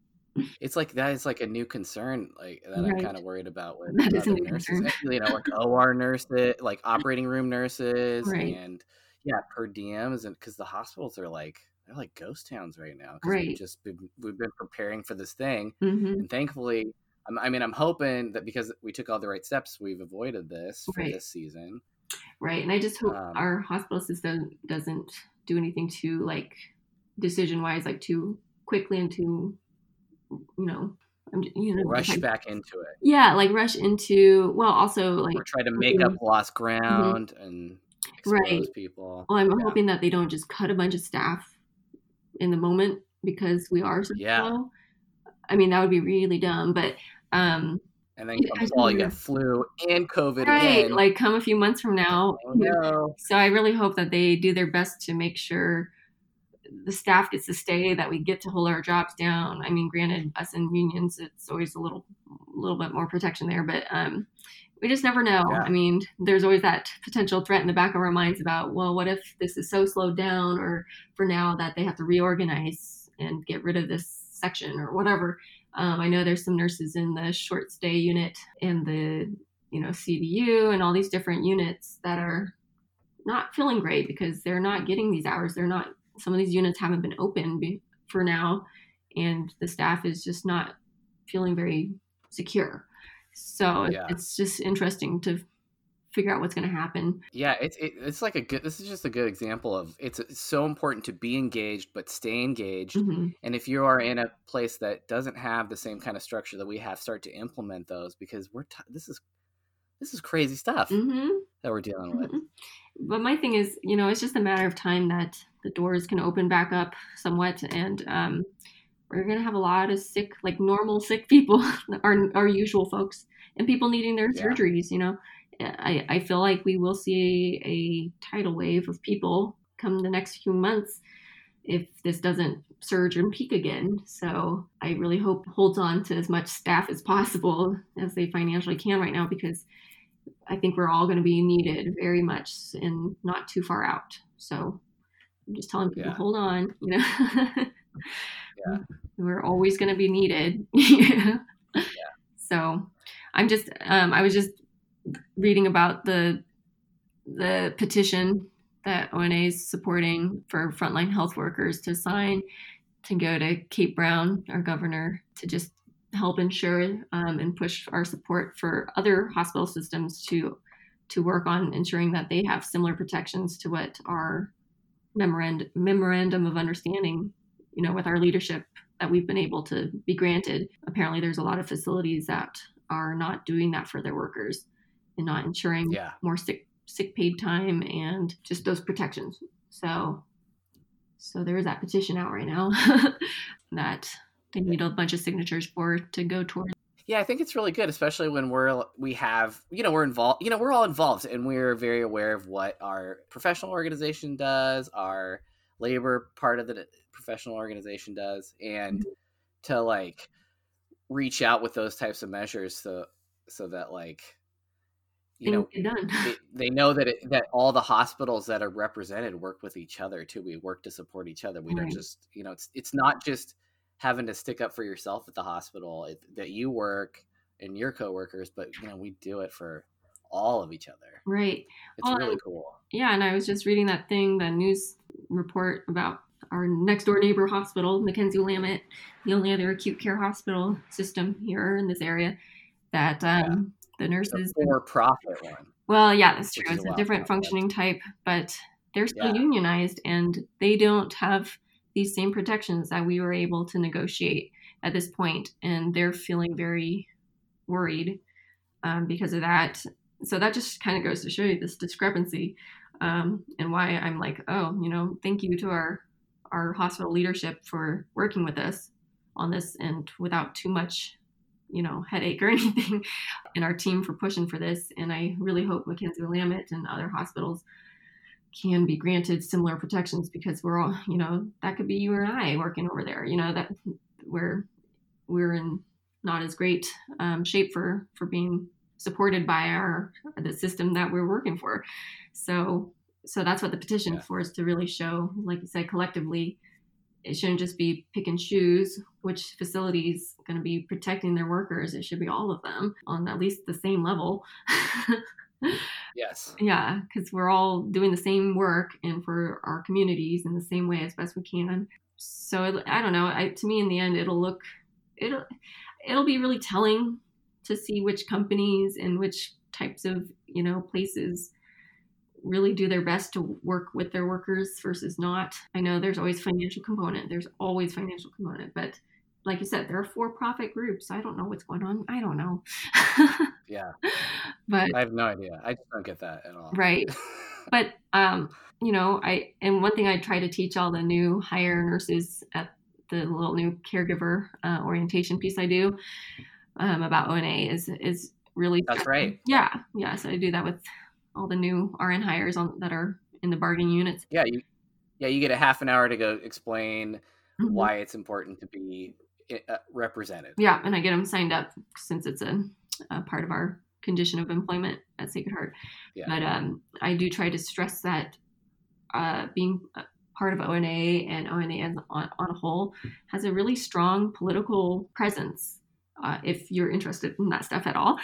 it's like that is like a new concern like that I'm kind of worried about with That is a other new nurses. and, You know, like OR nurses, like operating room nurses Right. and yeah, per diems and cuz the hospitals are like they're like ghost towns right now Right. we've just been we've been preparing for this thing hmm and thankfully I'm, I mean I'm hoping that because we took all the right steps we've avoided this for Right. this season. Right, and I just hope Um, our hospital system doesn't do anything too like decision wise, like too quickly and too, you know, I'm you know, Rush like- back into it yeah, like rush into. Well, also like or try to make up lost ground and expose Mm-hmm. Right. people. Well, I'm Yeah. hoping that they don't just cut a bunch of staff in the moment because we are so Yeah. slow. I mean, that would be really dumb, but um, And then come fall, you get flu and COVID right, again. like come a few months from now. oh no. So I really hope that they do their best to make sure the staff gets to stay, that we get to hold our jobs down. I mean, granted, us in unions, it's always a little, little bit more protection there, but um, we just never know. Yeah. I mean, there's always that potential threat in the back of our minds about, well, what if this is so slowed down, or for now that they have to reorganize and get rid of this section or whatever. Um, I know there's some nurses in the short stay unit and the you know CDU and all these different units that are not feeling great because they're not getting these hours. They're not. Some of these units haven't been open be, for now, and the staff is just not feeling very secure. So Yeah. it's just interesting to figure out what's going to happen. Yeah, it's it, it's like a good. This is just a good example of it's, so important to be engaged, but stay engaged. hmm And if you are in a place that doesn't have the same kind of structure that we have, start to implement those because we're t- this is this is crazy stuff hmm that we're dealing with. Mhm. But my thing is, you know, it's just a matter of time that the doors can open back up somewhat, and um, we're gonna have a lot of sick, like normal sick people, our our usual folks, and people needing their Yeah. surgeries. You know, I I feel like we will see a tidal wave of people come the next few months if this doesn't surge and peak again. So I really hope holds on to as much staff as possible as they financially can right now because I think we're all going to be needed very much and not too far out. So I'm just telling people, Yeah. hold on, you know. Yeah. We're always going to be needed. Yeah. So I'm just, um, I was just reading about the the petition that ONA is supporting for frontline health workers to sign to go to Kate Brown, our governor, to just help ensure um, and push our support for other hospital systems to to work on ensuring that they have similar protections to what our memorandum memorandum of understanding, you know, with our leadership that we've been able to be granted. Apparently, there's a lot of facilities that are not doing that for their workers and not ensuring Yeah, more sick sick paid time and just those protections. So so there is that petition out right now that they need a bunch of signatures for to go towards. Yeah. I think it's really good, especially when we're we have you know we're involved. You know we're all involved, and we're very aware of what our professional organization does, our labor part of the professional organization does, and mm-hmm. to like reach out with those types of measures so so that like you know things get done. they, they know that it, that all the hospitals that are represented work with each other too. We work to support each other. We don't just you know it's it's not just having to stick up for yourself at the hospital it, that you work and your coworkers, but you know we do it for all of each other. right. It's really cool. Yeah, and I was just reading that thing, the news report about our next door neighbor hospital, McKenzie Willamette, the only other acute care hospital system here in this area, that um, the The nurses. for-profit one. Well, yeah, that's true. It's a a different functioning type, but they're still Yeah. unionized and they don't have these same protections that we were able to negotiate at this point, and they're feeling very worried um, because of that. So that just kind of goes to show you this discrepancy um, and why I'm like, oh, you know, thank you to our our hospital leadership for working with us on this and without too much, you know, headache or anything, and our team for pushing for this. And I really hope McKenzie Willamette and other hospitals can be granted similar protections because we're all, you know, that could be you or I working over there, you know, that we're we're in not as great um, shape for for being supported by our the system that we're working for. So so that's what the petition yeah. for is to really show, like you said, collectively, it shouldn't just be pick and choose which facilities going to be protecting their workers. It should be all of them on at least the same level. yes. Yeah, because we're all doing the same work and for our communities in the same way as best we can. So I don't know. I, to me, in the end, it'll look it'll it'll be really telling to see which companies and which types of you know places really do their best to work with their workers versus not. I know there's always financial component. There's always financial component, but like you said, there are for-profit groups. I don't know what's going on. I don't know. yeah, but I have no idea. I just don't get that at all. Right, but um, you know, I and one thing I try to teach all the new hire nurses at the little new caregiver uh, orientation piece I do um, about ONA is is really that's right. Yeah, yeah. So I do that with all the new RN hires on that are in the bargaining units. Yeah, you yeah you get a half an hour to go explain mm-hmm. why it's important to be uh, represented. Yeah, and I get them signed up since it's a, a part of our condition of employment at Sacred Heart. Yeah. But um, I do try to stress that uh, being part of ONA and ONA on, on a whole has a really strong political presence. Uh, if you're interested in that stuff at all,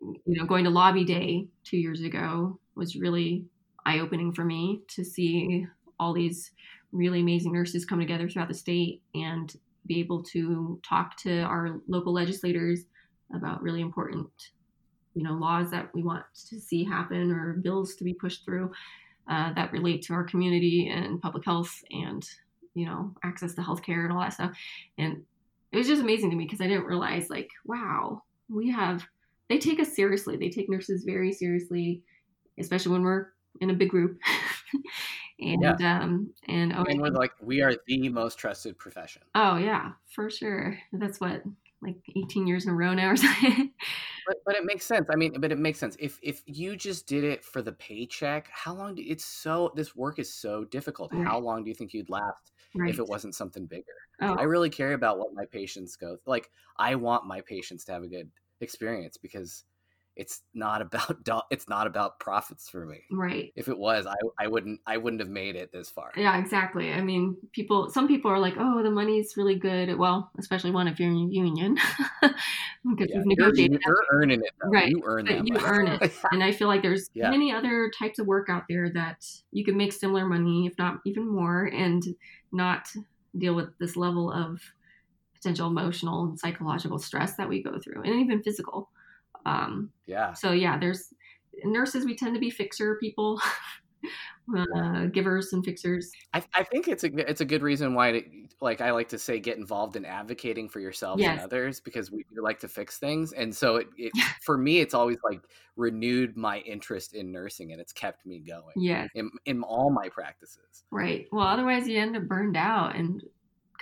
you know, going to lobby day two years ago was really eye opening for me to see all these really amazing nurses come together throughout the state and be able to talk to our local legislators about really important you know laws that we want to see happen or bills to be pushed through uh, that relate to our community and public health and you know access to healthcare and all that stuff and it was just amazing to me because i didn't realize like wow we have they take us seriously. They take nurses very seriously, especially when we're in a big group. and yeah. um and oh, and we're like we are the most trusted profession. Oh yeah, for sure. That's what like 18 years in a row now or something. but but it makes sense. I mean, but it makes sense. If if you just did it for the paycheck, how long do it's so this work is so difficult. Right. How long do you think you'd last right. if it wasn't something bigger? Oh. I really care about what my patients go. Like I want my patients to have a good experience because it's not about it's not about profits for me. Right. If it was i i wouldn't i wouldn't have made it this far. Yeah exactly. I mean people some people are like oh the money's really good. Well especially one if you're in a union. Because yeah, you've negotiated you're, you're earning it though. right you earn it you earn it. And i feel like there's yeah. many other types of work out there that you can make similar money if not even more and not deal with this level of potential emotional and psychological stress that we go through, and even physical. Um, yeah. So yeah, there's nurses. We tend to be fixer people, uh, givers and fixers. I, I, think it's a it's a good reason why, to, like I like to say, get involved in advocating for yourself yes. and others because we like to fix things, and so it, it for me it's always like renewed my interest in nursing, and it's kept me going. Yeah. In, in all my practices. Right. Well, otherwise you end up burned out, and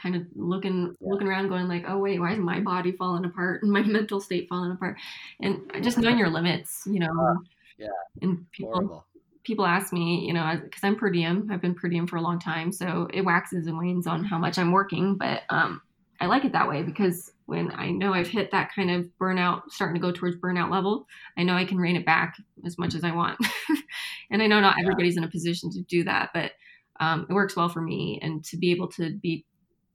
kind of looking yeah. looking around going like oh wait why is my body falling apart and my mental state falling apart and just knowing your limits you know uh, yeah and people Horrible. people ask me you know because i'm per diem i've been per diem for a long time so it waxes and wanes on how much i'm working but um i like it that way because when i know i've hit that kind of burnout starting to go towards burnout level i know i can rein it back as much as i want and i know not everybody's in a position to do that but um, it works well for me and to be able to be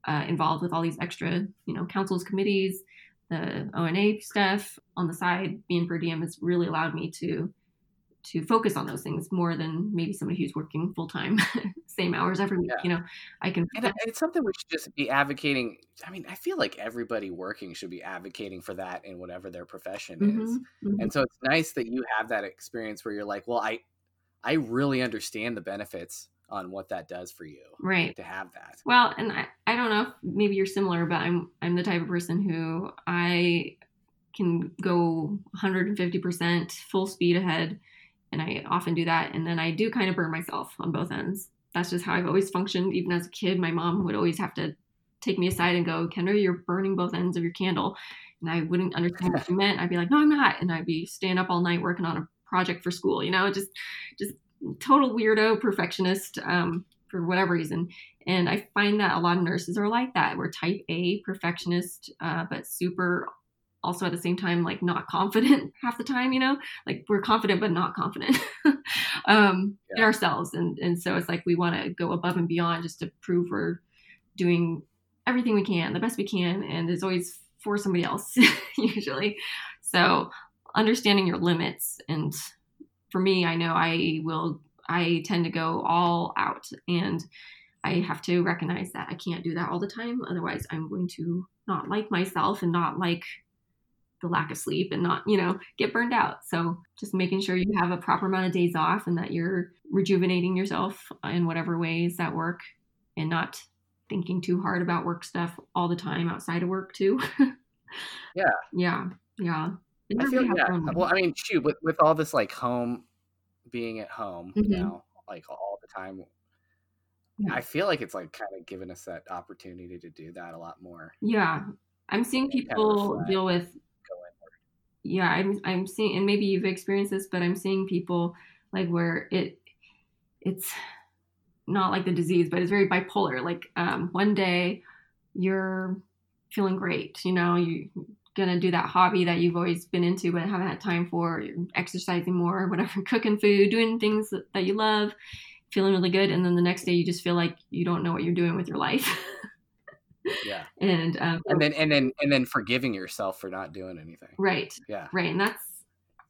uh, involved with all these extra, you know, councils, committees, the ONA stuff on the side. Being per diem has really allowed me to to focus on those things more than maybe somebody who's working full time, same hours every week. Yeah. You know, I can. And it's something we should just be advocating. I mean, I feel like everybody working should be advocating for that in whatever their profession mm-hmm, is. Mm-hmm. And so it's nice that you have that experience where you're like, well, I, I really understand the benefits on what that does for you right. to have that. Well and I, I don't know if maybe you're similar but i'm i'm the type of person who i can go 150% full speed ahead and i often do that and then i do kind of burn myself on both ends. That's just how i've always functioned. Even as a kid my mom would always have to take me aside and go kendra you're burning both ends of your candle and i wouldn't understand what she meant. I'd be like no i'm not and i'd be staying up all night working on a project for school you know just just total weirdo perfectionist. Um, for whatever reason. And I find that a lot of nurses are like that. We're type A perfectionist, uh, but super also at the same time like not confident half the time you know like we're confident but not confident um yeah. in ourselves and and so it's like we want to go above and beyond just to prove we're doing everything we can the best we can and it's always for somebody else usually so understanding your limits and for me i know i will i tend to go all out and i have to recognize that i can't do that all the time. Otherwise i'm going to not like myself and not like the lack of sleep and not you know get burned out. So just making sure you have a proper amount of days off and that you're rejuvenating yourself in whatever ways that work and not thinking too hard about work stuff all the time outside of work too. Yeah. Yeah yeah I feel yeah. Well, I mean, shoot, with with all this like home being at home mm-hmm. you know, like all the time. Yeah. I feel like it's like kind of given us that opportunity to do that a lot more. Yeah, I'm seeing people kind of deal with. Yeah, I'm I'm seeing, and maybe you've experienced this, but I'm seeing people like where it it's not like the disease, but it's very bipolar. Like um, one day you're feeling great, you know, you gonna do that hobby that you've always been into but haven't had time for exercising more whatever cooking food doing things that, you love feeling really good and then the next day you just feel like you don't know what you're doing with your life. Yeah. And um, and then and then and then forgiving yourself for not doing anything. Right. Yeah. Right and that's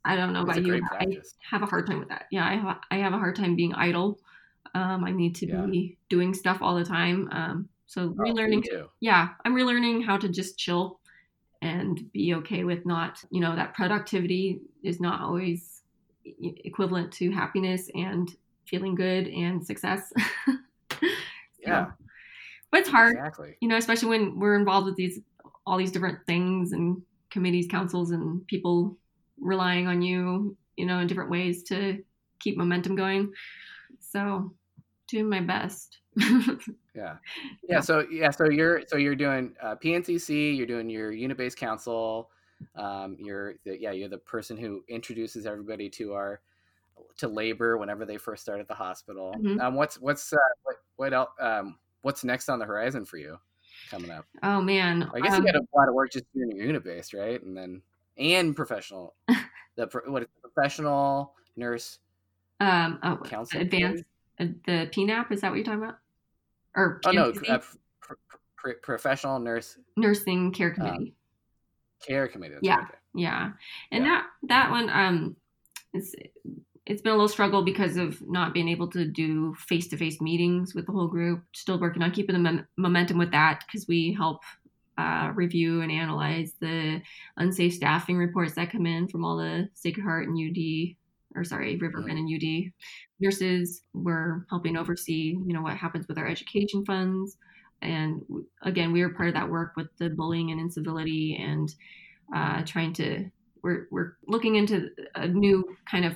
i don't know about you i have a hard time with that. Yeah i have, I have a hard time being idle. Um, i need to yeah. be doing stuff all the time. Um, so oh, relearning yeah i'm relearning how to just chill and be okay with not, you know, that productivity is not always equivalent to happiness and feeling good and success. yeah. But it's hard, exactly. you know, especially when we're involved with these all these different things and committees, councils, and people relying on you, you know, in different ways to keep momentum going. So, doing my best. yeah. Yeah. So yeah so you're so you're doing uh, pncc you're doing your unit based council um, you're the, yeah you're the person who introduces everybody to our to labor whenever they first start at the hospital. Mm-hmm. um, what's what's uh, what what else um, what's next on the horizon for you coming up? Oh man i guess um, you got a lot of work just doing your unit based right? And then and professional. The what is professional nurse um oh advanced the pnap is that what you're talking about or oh no, uh, pr- pr- professional nurse nursing care um, committee. care committee. yeah, yeah, and yeah. that that one um, it's it's been a little struggle because of not being able to do face to face meetings with the whole group. Still working on keeping the mem- momentum with that because we help uh, review and analyze the unsafe staffing reports that come in from all the Sacred Heart and UD or sorry, Riverbend and UD nurses. We're helping oversee, you know, what happens with our education funds. And again, we were part of that work with the bullying and incivility and uh, trying to, we're, we're looking into a new kind of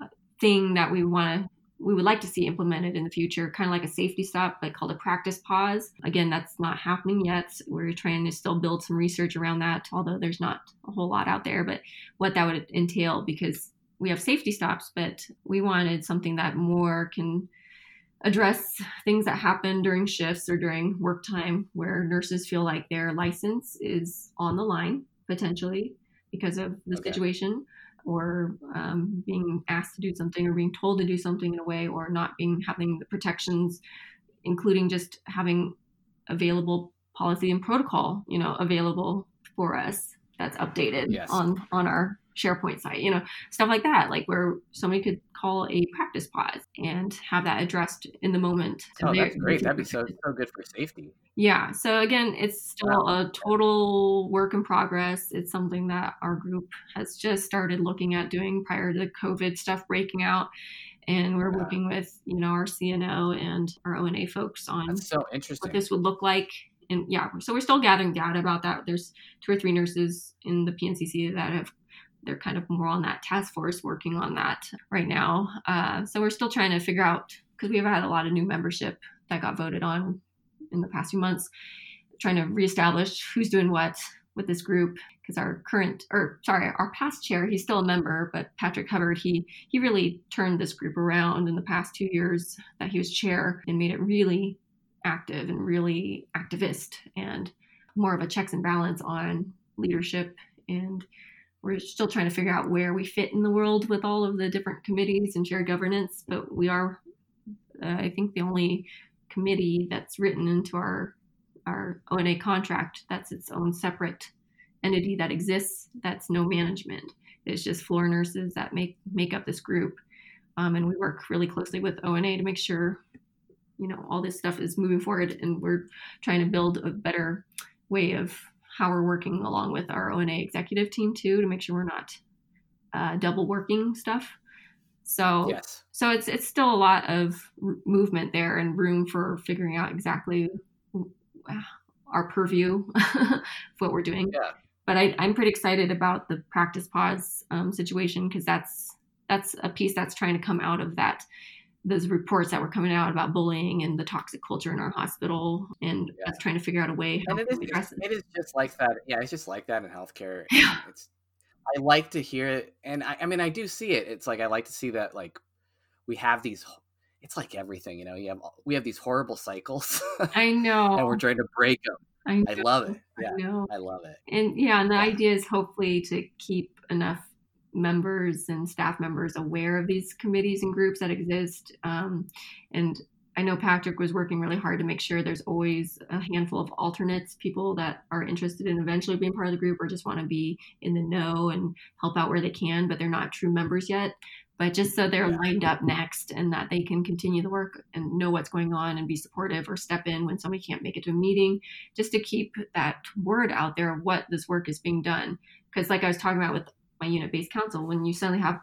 uh, thing that we want to we would like to see implemented in the future, kind of like a safety stop, but called a practice pause. Again, that's not happening yet. We're trying to still build some research around that, although there's not a whole lot out there, but what that would entail because we have safety stops, but we wanted something that more can address things that happen during shifts or during work time where nurses feel like their license is on the line potentially because of the okay. situation or um, being asked to do something or being told to do something in a way or not being having the protections including just having available policy and protocol you know available for us that's updated yes. on on our SharePoint site, you know, stuff like that, like where somebody could call a practice pause and have that addressed in the moment. Oh, that's great. That'd be so, so good for safety. Yeah. So again, it's still wow. a total work in progress. It's something that our group has just started looking at doing prior to COVID stuff breaking out. And we're working with, you know, our CNO and our ONA folks on that's so interesting. what this would look like and yeah, so we're still gathering data about that. There's two or three nurses in the PNCC that have they're kind of more on that task force working on that right now. Uh, so we're still trying to figure out because we've had a lot of new membership that got voted on in the past few months, trying to reestablish who's doing what with this group because our current or sorry our past chair he's still a member but patrick hubbard he he really turned this group around in the past two years that he was chair and made it really active and really activist and more of a checks and balance on leadership and we're still trying to figure out where we fit in the world with all of the different committees and shared governance but we are uh, i think the only committee that's written into our our ona contract that's its own separate entity that exists that's no management. It's just floor nurses that make make up this group um, and we work really closely with ona to make sure you know all this stuff is moving forward and we're trying to build a better way of how we're working along with our ona executive team too to make sure we're not uh, double working stuff so yes. so it's it's still a lot of r- movement there and room for figuring out exactly our purview of what we're doing Yeah. but I, i'm pretty excited about the practice pause um, situation because that's that's a piece that's trying to come out of that those reports that were coming out about bullying and the toxic culture in our hospital and Yeah. that's trying to figure out a way how and it is just, address it. it is just like that yeah it's just like that in healthcare Yeah. it's i like to hear it and I, I mean i do see it it's like i like to see that like we have these it's like everything you know you have we have these horrible cycles i know and we're trying to break them I, know, i love it yeah I know i love it and yeah and the Yeah. idea is hopefully to keep enough members and staff members aware of these committees and groups that exist. Um, and i know patrick was working really hard to make sure there's always a handful of alternates people that are interested in eventually being part of the group or just want to be in the know and help out where they can but they're not true members yet. But just so they're lined up next and that they can continue the work and know what's going on and be supportive or step in when somebody can't make it to a meeting just to keep that word out there of what this work is being done. Because like i was talking about with my unit based council when you suddenly have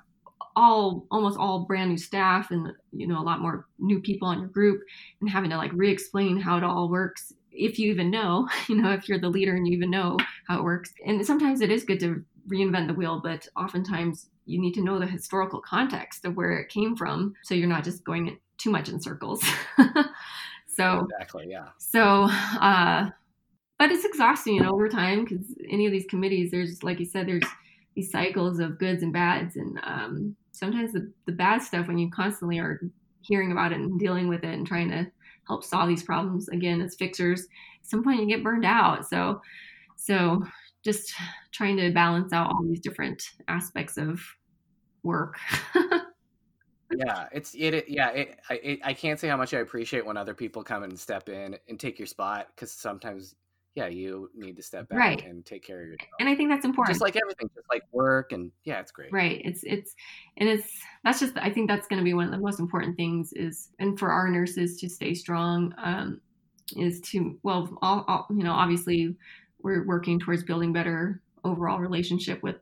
all almost all brand new staff and you know a lot more new people on your group and having to like re-explain how it all works if you even know you know if you're the leader and you even know how it works. And sometimes it is good to reinvent the wheel but oftentimes you need to know the historical context of where it came from so you're not just going too much in circles. So exactly yeah. so, uh, but it's exhausting, you know, over time because any of these committees, there's, like you said, there's these cycles of goods and bads. And um, sometimes the, the bad stuff, when you constantly are hearing about it and dealing with it and trying to help solve these problems, again, as fixers, at some point you get burned out. So, so just trying to balance out all these different aspects of work. yeah it's it, it yeah it, I, it i can't say how much i appreciate when other people come and step in and take your spot because sometimes yeah you need to step back Right. and take care of yourself and I think that's important. just like everything just like work and yeah it's great right it's it's and it's that's just i think that's going to be one of the most important things is and for our nurses to stay strong um is to well all, all you know obviously we're working towards building better overall relationship with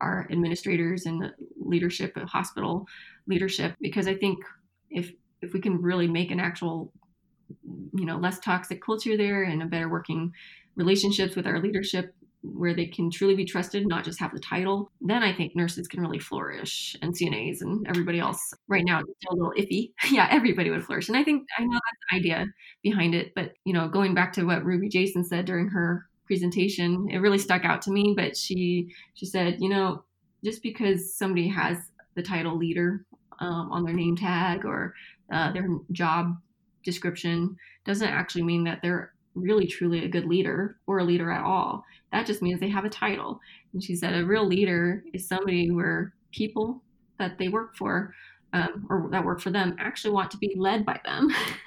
our administrators and the leadership of hospital leadership because i think if if we can really make an actual you know less toxic culture there and a better working relationships with our leadership where they can truly be trusted, not just have the title, then I think nurses can really flourish and CNAs and everybody else. Right now, it's still a little iffy. yeah, everybody would flourish. And I think I know that's the idea behind it. But, you know, going back to what Ruby Jason said during her presentation, it really stuck out to me. But she she said, you know, just because somebody has the title leader um, on their name tag or uh, their job description doesn't actually mean that they're really truly a good leader or a leader at all. That just means they have a title. And she said a real leader is somebody where people that they work for um, or that work for them actually want to be led by them.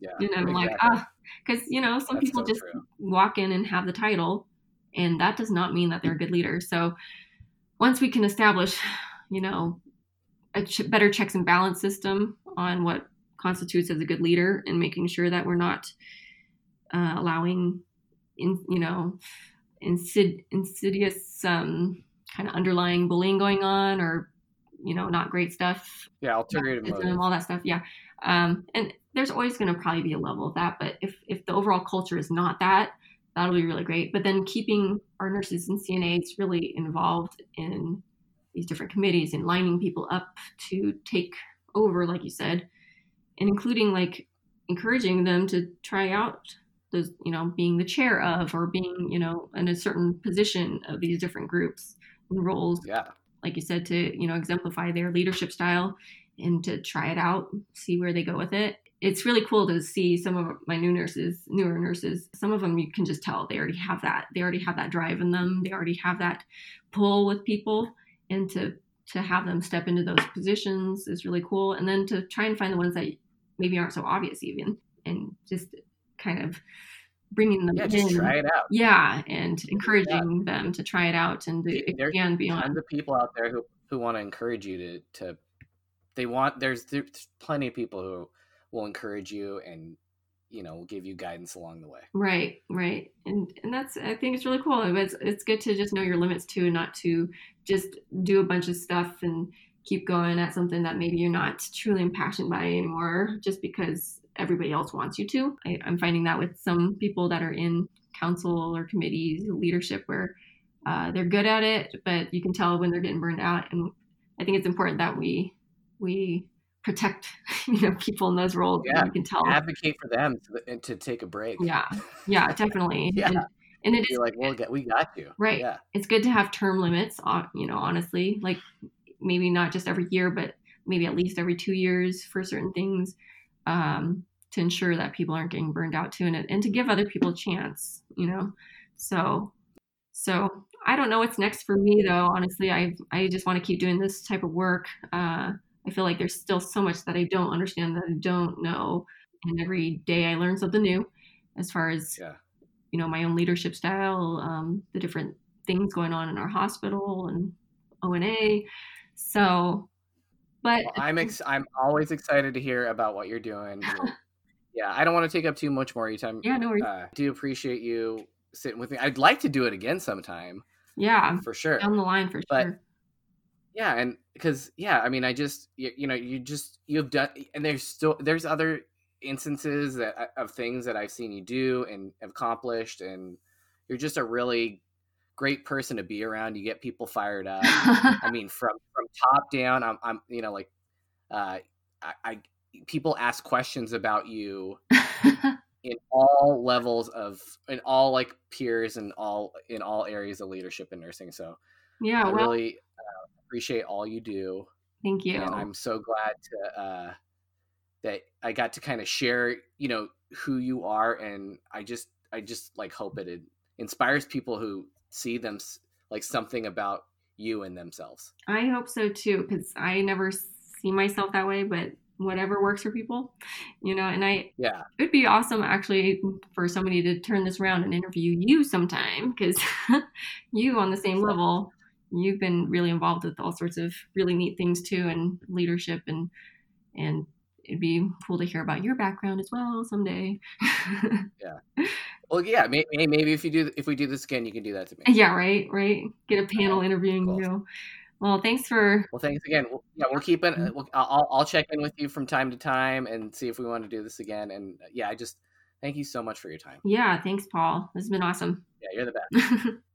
yeah and I'm like, ah, because you know some That's people so just true. walk in and have the title, and that does not mean that they're a good leader. So once we can establish, you know, a ch- better checks and balance system on what constitutes as a good leader, and making sure that we're not uh, allowing, in you know, insid- insidious um, kind of underlying bullying going on, or you know, not great stuff yeah alternative motive all that stuff. Yeah. Um, and there's always going to probably be a level of that, but if if the overall culture is not that, that'll be really great. But then keeping our nurses and CNAs really involved in these different committees and lining people up to take over, like you said, and including like encouraging them to try out those you know being the chair of or being you know in a certain position of these different groups and roles. Yeah. Like you said to you know exemplify their leadership style and to try it out see where they go with it. It's really cool to see some of my new nurses newer nurses some of them you can just tell they already have that they already have that drive in them they already have that pull with people. And to to have them step into those positions is really cool. And then to try and find the ones that maybe aren't so obvious even and just kind of bringing them yeah in. just try it out Yeah, and encouraging them to try it out and to there's expand beyond. tons of people out there who who want to encourage you to to they want there's there's plenty of people who will encourage you and you know give you guidance along the way Right, right, and and that's I think it's really cool. But it's it's good to just know your limits too, and not to just do a bunch of stuff and keep going at something that maybe you're not truly impassioned by anymore, just because everybody else wants you to. I, I'm finding that with some people that are in council or committees, leadership, where uh, they're good at it, but you can tell when they're getting burned out. And I think it's important that we we protect you know people in those roles. Yeah, you can tell. advocate for them to, to take a break Yeah, yeah, definitely. Yeah. And, and it is you're like well get we got you Right. yeah it's good to have term limits uh, you know honestly like maybe not just every year but maybe at least every two years for certain things um, to ensure that people aren't getting burned out too and, and to give other people a chance you know? So so i don't know what's next for me though. Honestly i i just want to keep doing this type of work. Uh, i feel like there's still so much that i don't understand that i don't know. And every day i learn something new as far as yeah. you know my own leadership style um, the different things going on in our hospital and ona so but Well, I'm ex- I'm always excited to hear about what you're doing. Yeah, I don't want to take up too much more of your time. yeah no worries Uh, do appreciate you sitting with me. I'd like to do it again sometime yeah for sure. down the line for But- sure yeah, and because yeah, I mean, I just you, you know you just you've done, and there's still there's other instances that uh, of things that I've seen you do and accomplished, and you're just a really great person to be around. You get people fired up. I mean, from from top down, I'm, I'm you know, like, uh, I, I people ask questions about you in all levels of, in all like peers and all in all areas of leadership and nursing. So yeah I well really uh, appreciate all you do, thank you and I'm so glad to uh, that I got to kind of share, you know, who you are, and I just, I just like hope it, it inspires people who see them like something about you and themselves. i hope so too because i never see myself that way but whatever works for people you know and i Yeah. it would be awesome actually for somebody to turn this around and interview you sometime because you on the same level you've been really involved with all sorts of really neat things too and leadership and and it'd be cool to hear about your background as well someday yeah. Well, yeah. Maybe, maybe if you do, if we do this again, you can do that to me. yeah right right get a panel interviewing cool. you well thanks for Well, thanks again. We'll, yeah, we'll keep mm. it. We'll, I'll, I'll check in with you from time to time and see if we want to do this again. And yeah, I just thank you so much for your time. yeah thanks paul this has been awesome Yeah, you're the best.